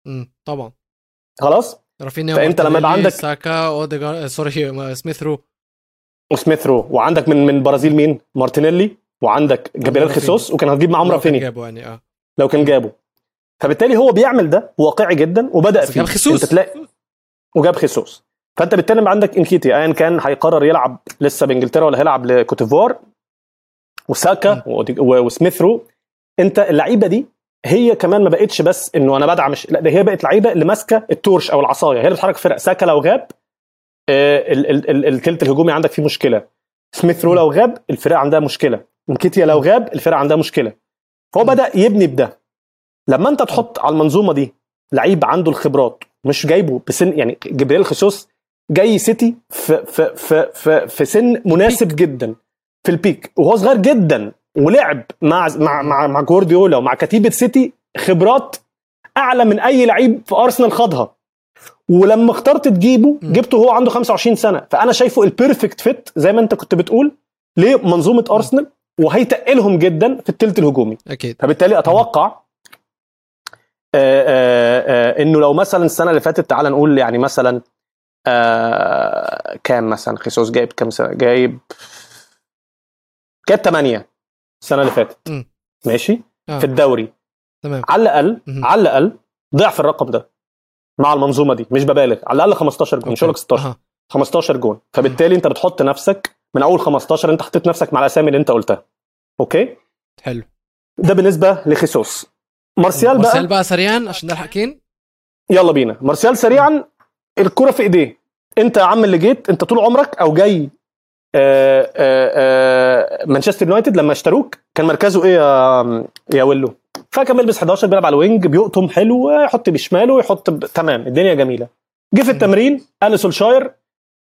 مم. طبعا خلاص رافينيا فأنت لما يبقى عندك- ساكا أوديجارد آه، sorry *laughs* سميث رو وسميث رو وعندك من من البرازيل مين؟ مارتينيلي وعندك جابريل. خيسوس وكان هتجيب معاهم لو كان رافينيا جابه يعني آه لو كان جابه فبالتالي هو بيعمل ده واقعي جدا وبدأ فيه. أنت تلاقي وجاب خيسوس. فأنت بالتالي عندك إنكيتيا ايا كان هيقرر يلعب لسه بإنجلترا ولا هيلعب لكوتيفوار وساكا ودي- و- وسميث رو أنت اللعيبة دي هي كمان ما بقتش بس إنه أنا بدعم لا ده هي بقت لعيبة اللي ماسكة ال torch أو العصاية. هي اللي بتحرك فرق. ساكا لو غاب آه، ال- ال- ال- التلت الهجومي عندك فيه مشكلة. سميث رو لو غاب الفرق عندها مشكلة. إنكيتيا لو غاب الفرق عندها مشكلة. فهو بدأ يبني بده. لما أنت تحط على المنظومة دي لعيب عنده الخبرات مش جايبه بسن يعني جابريل خيسوس جاي سيتي في في في في, في سن مناسب جدا في ال peak. وهو صغير جدا ولعب مع مع مع, مع جوارديولا ومع كتيبة سيتي خبرات أعلى من أي لعيب في أرسنال خاضها. ولما اخترت تجيبه. جبته وهو عنده 25 سنة. فأنا شايفه ال perfect fit زي ما أنت كنت بتقول لمنظومة أرسنال وهيتقلهم جدا في الثلث الهجومي. أكيد. فبالتالي أتوقع آه، آه، آه، إنه لو مثلا السنة اللي فاتت تعال نقول يعني مثلا آه، كام مثلا؟ خيسوس جايب كام سنة؟ جايب جايب 8 السنة اللي فاتت. مم. ماشي؟ آه. في الدوري. تمام. على الأقل مهم. على الأقل ضعف الرقم ده مع المنظومة دي مش ببالغ. على الأقل 15 جون مش هقول لك 16 أها. 15 جون. فبالتالي أنت بتحط نفسك من أول 15 أنت حطيت نفسك مع الأسامي اللي أنت قلتها. okay؟ حلو. ده بالنسبة لخيسوس. مارسيال بقى؟ مارسيال بقى سريعا عشان نلحق كين. يلا بينا. مارسيال سريعا الكرة في إيديه. أنت يا عم اللي جيت أنت طول عمرك أو جاي آه، آه، آه، مانشستر يونايتد لما اشتروك كان مركزه إيه يا يا ويلو؟ فكان بيلبس 11 بيلعب على ال wing بيقطم حلو يحط بشماله ويحط ب... تمام الدنيا جميلة. جه في التمرين قال لسولشاير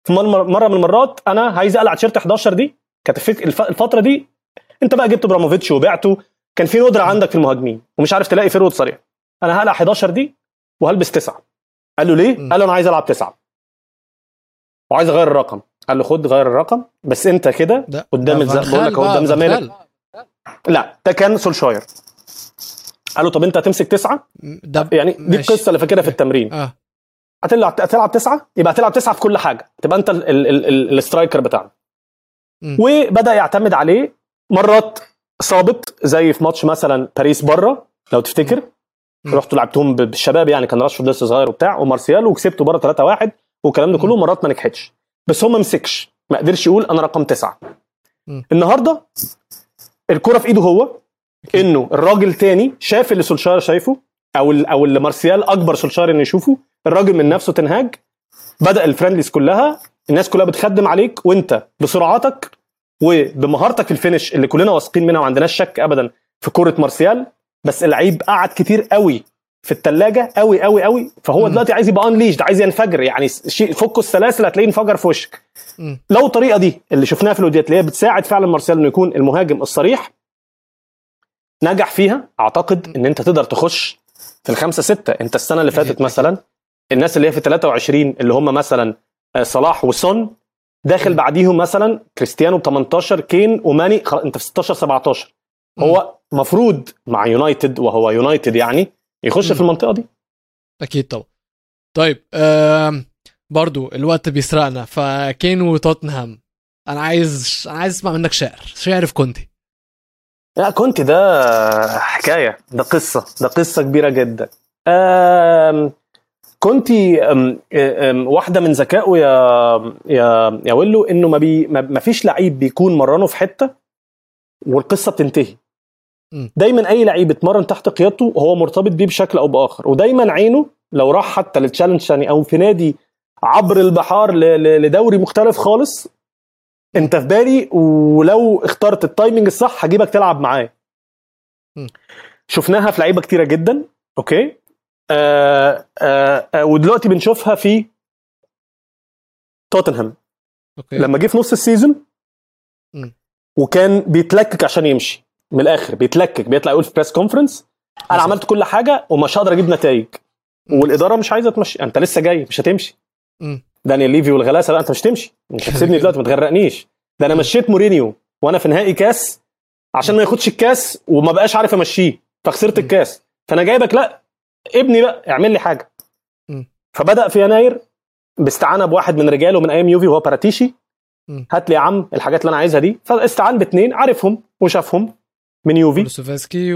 في مر- مرة من المرات أنا عايز أقلع تيشيرت 11 دي كانت الفترة دي. أنت بقى جبت ابراموفيتش وبعته كان في ندره عندك في المهاجمين ومش عارف تلاقي فيرود صريح. أنا هقلع 11 دي وهلبس تسعة. قال له ليه؟ قال له أنا عايز ألعب تسعة. وعايز أغير الرقم. قال له خد غير الرقم بس أنت كده ده قدام ده الز- فان بقول لك قدام زمالك. لا ده كان سولشاير قال له طب أنت هتمسك تسعة؟ ده يعني دي. القصة اللي فاكرها في التمرين. آه. هتلعب هتلعب تسعة؟ يبقى هتلعب تسعة في كل حاجة. تبقى أنت ال- ال- ال- ال- السترايكر بتاعنا. وبدأ يعتمد عليه مرات. صابت زي في ماتش مثلا باريس بره لو تفتكر. رحتوا لعبتهم بالشباب يعني كان راشفورد لسه صغير وبتاع ومارسيال وكسبتوا بره 3 1 والكلام ده كله مرات ما نجحتش. بس هو ما مسكش. ما قدرش يقول أنا رقم تسعة. النهارده الكرة في إيده هو إنه الراجل تاني شاف اللي سولشاير شايفه أو أو اللي مارسيال أكبر سولشاير إنه يشوفه الراجل من نفسه تنهاج بدأ ال friendlies كلها الناس كلها بتخدم عليك وأنت بسرعتك وبمهارتك في ال finish اللي كلنا واثقين منها وما عندناش شك ابدا في كوره مارسيال بس اللعيب قعد كتير قوي في الثلاجه قوي قوي قوي فهو. دلوقتي عايز يبقى unleashed عايز ينفجر يعني شيء فكوا السلاسل هتلاقيه انفجر في وشك. لو الطريقة دي اللي شفناها في الوديات اللي هي بتساعد فعلا مارسيال إنه يكون المهاجم الصريح نجح فيها أعتقد إن أنت تقدر تخش في الخمسة ستة أنت السنة اللي فاتت. *laughs* مثلا الناس اللي هي في 23 اللي هم مثلا آه، صلاح وسون داخل بعديهم مثلا كريستيانو ب 18 كين وماني انت في 16 17 هو مفروض مع يونايتد وهو يونايتد يعني يخش. في المنطقة دي. أكيد طبعا. طيب برضو الوقت بيسرقنا فكين وتوتنهام. أنا عايز أنا عايز أسمع منك شعر شعر في كونتي. لا كنت ده حكاية ده قصة ده قصة كبيرة جدا. أم، واحدة من ذكائه يا يا يا ويلو إنه ما, بي ما فيش لعيب بيكون مرنه في حتة والقصة بتنتهي. دايما أي لعيب اتمرن تحت قيادته هو مرتبط بيه بشكل أو بآخر ودايما عينه لو راح حتى للتشالنج يعني أو في نادي عبر البحار لدوري مختلف خالص أنت في بالي ولو اخترت ال timing الصح هجيبك تلعب معاه مم. شفناها في لعيبة كتيرة جدا okay آه آه آه ودلوقتي بنشوفها في توتنهام okay لما جه في نص ال season. وكان بيتلكك عشان يمشي من الآخر بيتلكك بيطلع يقول في press conference أنا. عملت كل حاجة ومش هقدر أجيب نتائج. والإدارة مش عايزة تمشي أنت لسه جاي مش هتمشي. دانيال ليفي والغلاسة لا أنت مش تمشي مش *laughs* هتسيبني دلوقتي ما تغرقنيش ده أنا مشيت مورينيو وأنا في نهائي كاس عشان ما ياخدش الكاس وما بقاش عارف أمشيه فخسرت. الكاس فأنا جايبك لا ابني بقى اعمل لي حاجة. فبدأ في يناير باستعانة بواحد من رجاله من أيام يوفي وهو باراتيشي. هات لي يا عم الحاجات اللي أنا عايزها دي. فاستعان باثنين عارفهم وشافهم من يوفي. كولوسيفسكي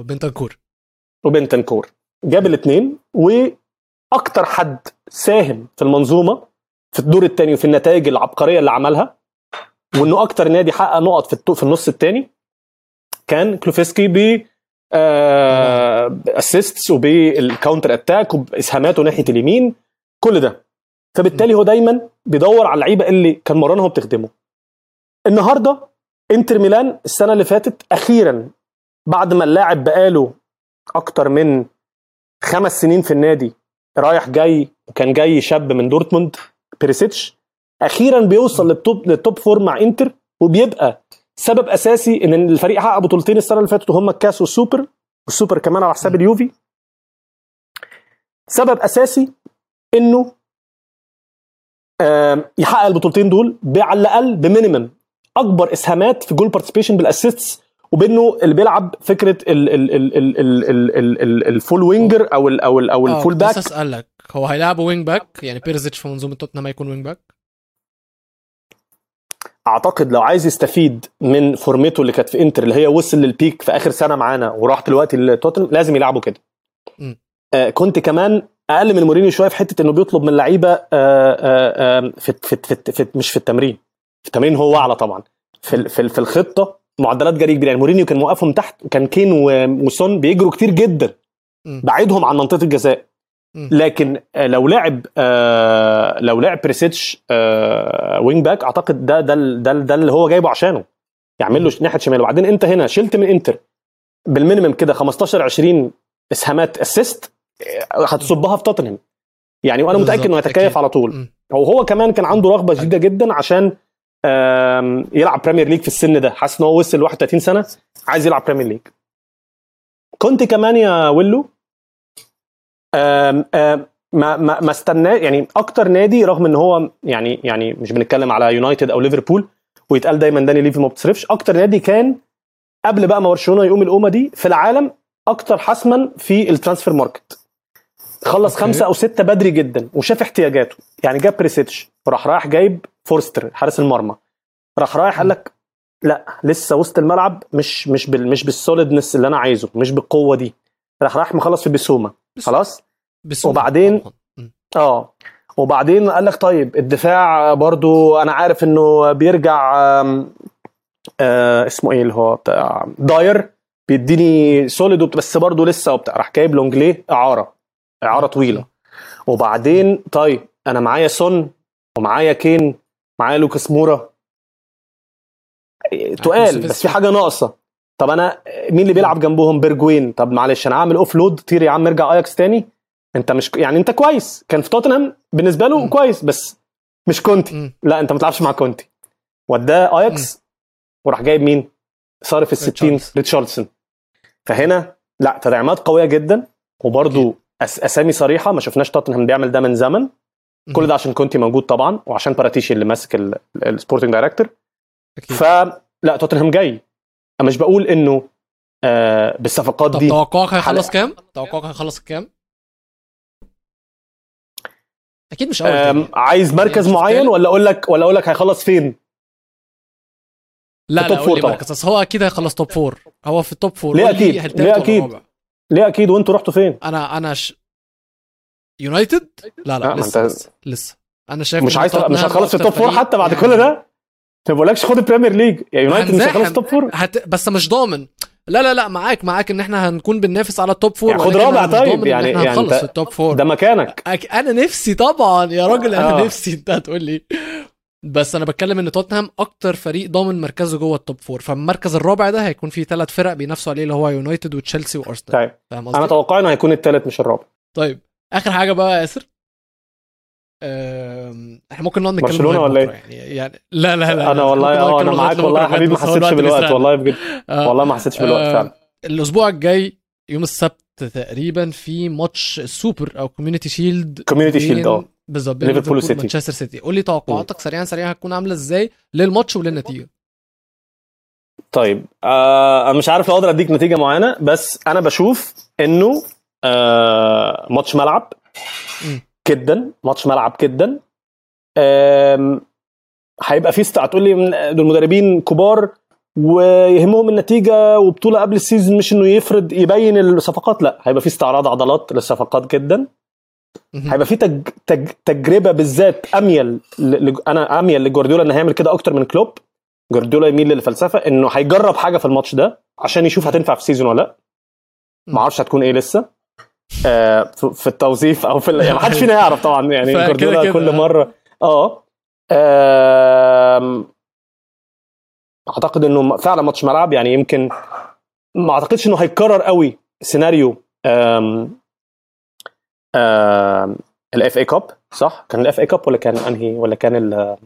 وبنتنكور. وبنتنكور. جاب الاثنين وأكتر حد ساهم في المنظومة في الدور الثاني وفي النتائج العبقرية اللي عملها وإنه أكتر نادي حقق نقط في في النص الثاني كان كولوسيفسكي ب assists وبال counter attack وباسهاماته ناحية اليمين. كل ده. فبالتالي هو دايما بيدور على اللعيبة اللي كان مرانها وبتخدمه النهارده إنتر ميلان السنة اللي فاتت أخيرا بعد ما اللاعب بقاله أكتر من خمس سنين في النادي رايح جاي وكان جاي شاب من دورتموند بيريسيتش أخيرا بيوصل لل top لل top four مع إنتر وبيبقى سبب أساسي إن الفريق حقق بطولتين السنة اللي فاتت وهم الكاس والسوبر. والسوبر كمان على حساب اليوفي سبب اساسي انه يحقق البطولتين دول على الاقل ب minimum اكبر اسهامات في goal participation بال assists وبانه اللي بيلعب فكره ال full winger أو أو أو ال full back بس اسالك هو هيلعب wing back يعني بيرزيتش في منظومه توتنهام هيكون wing back أعتقد لو عايز يستفيد من فورمته اللي كانت في إنتر اللي هي وصل لل peak في آخر سنة معانا وراح دلوقتي لتوتنهام لازم يلعبوا كده. آه كونتي كمان أقل من مورينيو شوية في حتة إنه بيطلب من اللعيبه آه آه آه في, في, في, في مش في التمرين في التمرين هو أعلى طبعا في في, في الخطة معدلات جري كبيرة يعني مورينيو كان موقفهم تحت وكان كين وسون بيجروا كتير جدا. بعيدهم عن منطقة الجزاء. لكن آه، لو لعب آه، لو لعب بريسيتش آه، wing back أعتقد ده ده ده, ده اللي هو جايبه عشانه. يعمل له ناحية شمال. وبعدين أنت هنا شلت من إنتر بال minimum كده 15 20 إسهامات assist هتصبها في توتنهام. يعني وأنا متأكد إنه هيتكيف. على طول. هو هو كمان كان عنده رغبة شديدة جدا عشان يلعب Premier League في السن ده. حاسس إن هو وصل 31 سنة عايز يلعب Premier League كونتي كمان يا ويلو آم، آم، ما ما ما استناه. يعني أكتر نادي رغم إن هو يعني يعني مش بنتكلم على يونايتد أو ليفربول ويتقال دايما داني ليفي ما بتصرفش. أكتر نادي كان قبل بقى ما برشلونة يقوم القومة دي في العالم أكتر حسما في ال transfer market. خلص okay. خمسة أو ستة بدري جدا وشاف احتياجاته. يعني جاب بريسيتش وراح رايح جايب فورستر حارس المرمى. راح رايح قال لك لا لسه وسط الملعب مش مش بال مش بال solidness اللي أنا عايزه مش بالقوة دي. راح رايح مخلص في خلاص؟ بسهولة وبعدين-. آه. وبعدين قال لك طيب الدفاع برضو أنا عارف إنه بيرجع آم، آه اسمه إيه اللي هو بتاع داير بيديني solid بس برضو لسه وبتاع راح جايب لونجليه إعارة إعارة طويلة. وبعدين طيب أنا معايا سون ومعايا كين معايا لوكاس مورا. تقال بس في حاجة ناقصة. طب أنا مين اللي بيلعب جنبهم؟ بيرجوين. طب معلش أنا هعمل offload طير يا عم ارجع اياكس تاني؟ أنت مش يعني أنت كويس. كان في توتنهام بالنسبة له. كويس بس مش كونتي. م. لا أنت ما تلعبش مع كونتي. وداه اياكس وراح جايب مين؟ صارف ال 60 ريتشاردسون. فهنا لا تدعيمات قوية جدا. وبرده أس أسامي صريحة ما شفناش توتنهام بيعمل ده من زمن. كل ده عشان كونتي موجود طبعا وعشان باراتيشي اللي ماسك ال- ال sporting director. فلا توتنهام جاي. مش بقول إنه آه بالصفقات دي توقعك هيخلص. كام؟ توقعك هيخلص كام؟ أكيد مش أول. عايز مركز معين. ولا أقول لك ولا أقول لك هيخلص فين لا لا four قول لي. مركز بس هو أكيد هيخلص top four هو في ال top four ليه؟ التالت ليه؟ الرابع؟ ليه أكيد وأنتوا رحتوا فين أنا أنا ش... يونايتد لا لا، لا ما لسه, لسه لسه أنا شايف مش عايز مش هتخلص في ال top four حتى بعد يعني- كل ده ما بقولكش خد ال Premier League يا يونايتد مش. هيخلص top four هت... بس مش ضامن. لا لا لا معاك معاك إن إحنا هنكون بننافس على ال top four يعني خد رابع طيب، يعني- إحنا يعني في التوب فور ده مكانك. أك... أنا نفسي طبعا يا راجل أنا آه. نفسي. أنت هتقول لي. بس أنا بتكلم إن توتنهام أكتر فريق ضامن مركزه جوه ال top four فالمركز الرابع ده هيكون فيه ثلاث فرق بينافسوا عليه اللي هو يونايتد وتشيلسي وارسنال طيب. فاهم أنا؟ توقعي إنه هيكون الثالث مش الرابع. طيب. آخر حاجة بقى يا ياسر. إحنا ممكن نقعد نتكلم برشلونة لغاية ولا بكرة يعني يعني لا لا لا أنا والله أنا معاك والله يا حبيبي ما حسيتش الوقت بالوقت. والله بجد آه. والله ما حسيتش بالوقت آه، فعلا الأسبوع الجاي يوم السبت تقريبا في ماتش السوبر أو Community Shield Community Shield آه بالظبط ليفربول وسيتي. ومانشستر سيتي قول لي توقعاتك سريعا سريعا هتكون عاملة إزاي للماتش وللنتيجة طيب آه أنا مش عارف لو أقدر اديك نتيجة معينة بس أنا بشوف إنه آه ماتش ملعب. جدا ماتش ملعب جدا. هيبقى است... هتقول لي دول مدربين كبار ويهمهم النتيجة وبطولة قبل ال season مش إنه يفرض يبين الصفقات لا هيبقى في استعراض عضلات للصفقات جدا. هيبقى في تج... تج... تجربة بالذات أميل ل... أنا أميل لجوارديولا إنه هيعمل كده أكتر من كلوب. جوارديولا يميل للفلسفة إنه هيجرب حاجة في الماتش ده عشان يشوف هتنفع في ال season ولا لأ. ما أعرفش هتكون إيه لسه. في في التوظيف أو في يعني ما حدش فينا يعرف طبعا يعني جوارديولا كده. كل مرة. آه. أعتقد إنه فعلا ماتش ملعب يعني يمكن ما أعتقدش إنه هيتكرر قوي سيناريو ال FA Cup صح؟ كان ال FA Cup ولا كان أنهي؟ ولا كان ال-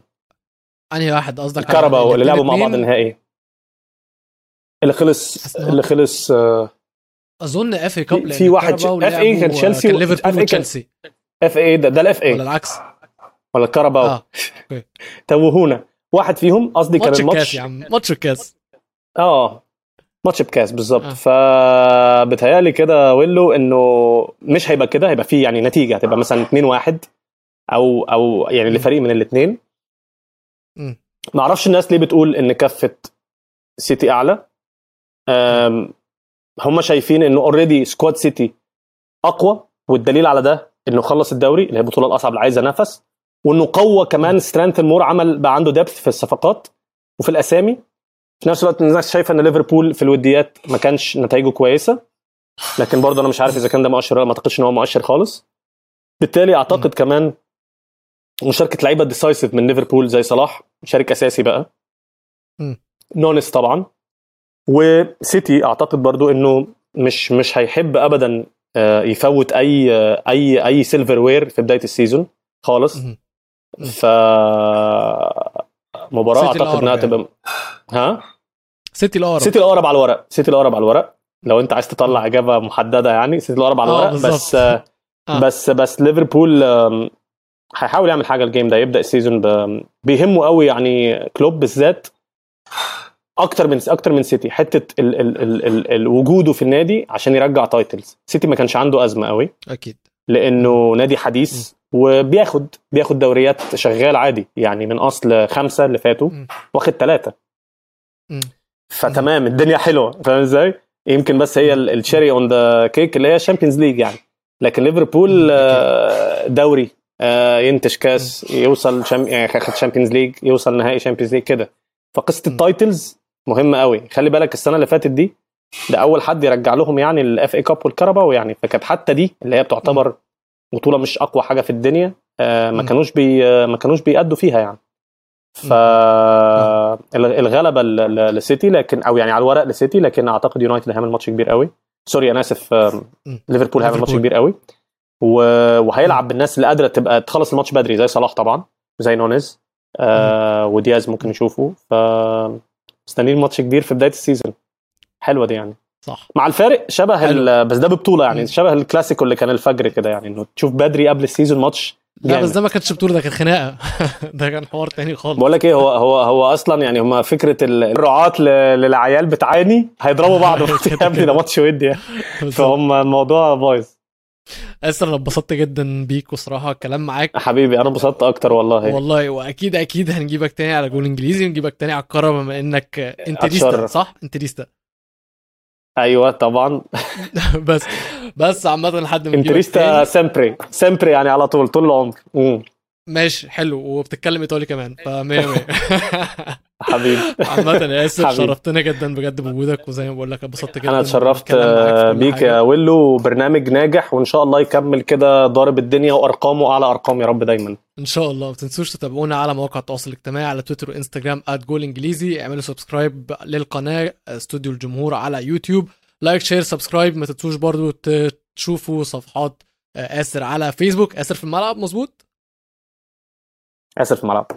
أنهي واحد قصدك؟ الكهرباء اللي لعبوا مع بعض؟ النهائي. اللي خلص اللي خلص آه، أظن اف اي كاب في- واحد ش- FA كان تشيلسي كان و- ليفربول كان- وتشيلسي اف اي ده, ده الاف ولا اي العكس؟ ولا الكهرباء آه توهونا. واحد فيهم قصدي كان ماتش الكاس الماتش يا عم ماتش الكاس. آه ماتش بكاس بالظبط. آه. فبتهيألي كده ويلو إنه مش هيبقى كده هيبقى فيه يعني نتيجة هتبقى مثلا 2 1 أو أو يعني. لفريق من الاثنين. ما أعرفش الناس ليه بتقول إن كفة سيتي أعلى. هم شايفين إنه already squad سيتي أقوى والدليل على ده إنه خلص الدوري اللي هي البطوله الأصعب اللي عايزة نفس وإنه قوة كمان strength more عمل بقى عنده depth في الصفقات وفي الأسامي في نفس الوقت الناس شايفة إن ليفربول في الوديات ما كانش نتائجه كويسة لكن برضه أنا مش عارف إذا كان ده مؤشر ولا ما أعتقدش إن هو مؤشر خالص بالتالي أعتقد م. كمان مشاركة لعيبة decisive من ليفربول زي صلاح مشارك أساسي بقى م. نونس طبعا وسيتي أعتقد برضو إنه مش مش هيحب ابدا آه، يفوت أي آه، أي أي silverware في بداية ال season خالص. ف مباراة أعتقد إنها الأقرب تبقى ها؟ سيتي الأقرب. سيتي الأقرب على الورق. سيتي الأقرب على الورق. لو أنت عايز تطلع إجابة محددة يعني سيتي الأقرب على آه، الورق. بس آه،. بس بس ليفربول هيحاول يعمل حاجة ال game ده يبدأ ال season بيهمه قوي يعني كلوب بالذات. أكتر من أكتر من سيتي حتة ال ال ال ال ال وجوده في النادي عشان يرجع titles سيتي ما كانش عنده أزمة قوي أكيد لأنه نادي حديث وبياخد بياخد دوريات شغال عادي يعني من أصل خمسة اللي فاتوا. واخد ثلاثة. فتمام الدنيا حلوة فاهم إزاي؟ يمكن بس هي ال cherry on the cake اللي هي ال Champions League يعني لكن ليفربول. آه، دوري آه، ينتج كاس يوصل. يعني ياخد Champions League يوصل نهائي Champions League كده فقصة. ال titles مهمه قوي. خلي بالك السنة اللي فاتت دي ده أول حد يرجع لهم يعني ال FA Cup وال Carabao يعني فكانت حتى دي اللي هي بتعتبر بطولة مش أقوى حاجة في الدنيا آه، ما. كانوش بي آه، ما كانوش بيأدوا فيها يعني. ف الغلبة لسيتي لكن أو يعني على الورق لسيتي لكن أعتقد يونايتد هيعمل ماتش كبير قوي. sorry أنا آسف. ليفربول هيعمل ماتش. كبير قوي. وهيلعب بالناس اللي قادرة تبقى تخلص الماتش بدري زي صلاح طبعا زي نونيز آه ودياز ممكن نشوفه ف مستنيين ماتش كبير في بداية ال season. حلوة دي يعني. صح. مع الفارق شبه بس ده ببطولة يعني. شبه الكلاسيكو اللي كان الفجر كده يعني إنه تشوف بدري قبل ال season ماتش لا. بس ده ما كانتش بطولة ده كان خناقة. *laughs* ده كان حوار تاني خالص. بقول لك إيه هو هو هو أصلا يعني هم فكرة ال- الرعاة للعيال بتعاني هيضربوا بعض. *laughs* يا ابني ده ماتش ودي يعني. *laughs* فهم الموضوع بايظ. آسر أنا اتبسطت جدا بيك وصراحة الكلام معاك. حبيبي أنا انبسطت أكتر والله. والله وأكيد أكيد هنجيبك تاني على جول إنجليزي ونجيبك تاني على الكرة بما إنك interista. صح؟ interista أيوه طبعا. *laughs* بس بس عامة لحد ما interista. sempre sempre يعني على طول طول العمر. ماشي حلو. وبتتكلم إيطالي كمان فمية مية. *laughs* حبيبي. عامة يا حبيبي. شرفتنا جدا بجد بوجودك وزي ما بقول لك اتبسطت جدا أنا اتشرفت آه، بيك. يا ويلو برنامج ناجح وإن شاء الله يكمل كده ضارب الدنيا وأرقامه أعلى أرقام يا رب دايما. إن شاء الله. ما تنسوش تتابعونا على مواقع التواصل الاجتماعي على تويتر وإنستجرام @جول انجليزي اعملوا subscribe للقناة استوديو الجمهور على يوتيوب. like share subscribe ما تنسوش برضو تشوفوا صفحات آه، اسر على فيسبوك اسر في الملعب مظبوط؟ اسر في الملعب.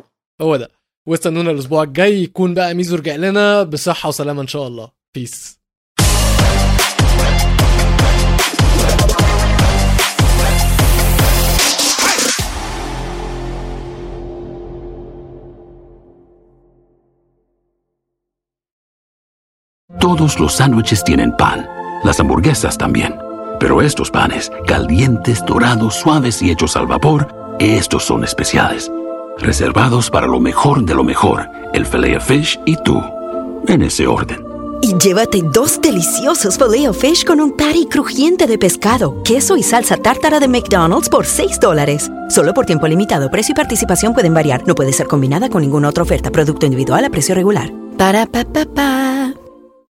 هو ده. واستنونا الاسبوع الجاي يكون بقى ميزو رجع لنا بصحه وسلامه ان شاء الله بيس Todos los sándwiches tienen pan, las hamburguesas también. Pero estos panes, calientes, dorados, suaves y hechos al vapor, estos son especiales. Reservados para lo mejor de lo mejor, el filet fish y tú. en ese orden. Y llévate dos deliciosos filet fish con un patty crujiente de pescado, queso y salsa tártara de McDonald's por 6 dólares. Solo por tiempo limitado. Precio y participación pueden variar. No puede ser combinada con ninguna otra oferta. Producto individual a precio regular. Para pa pa pa.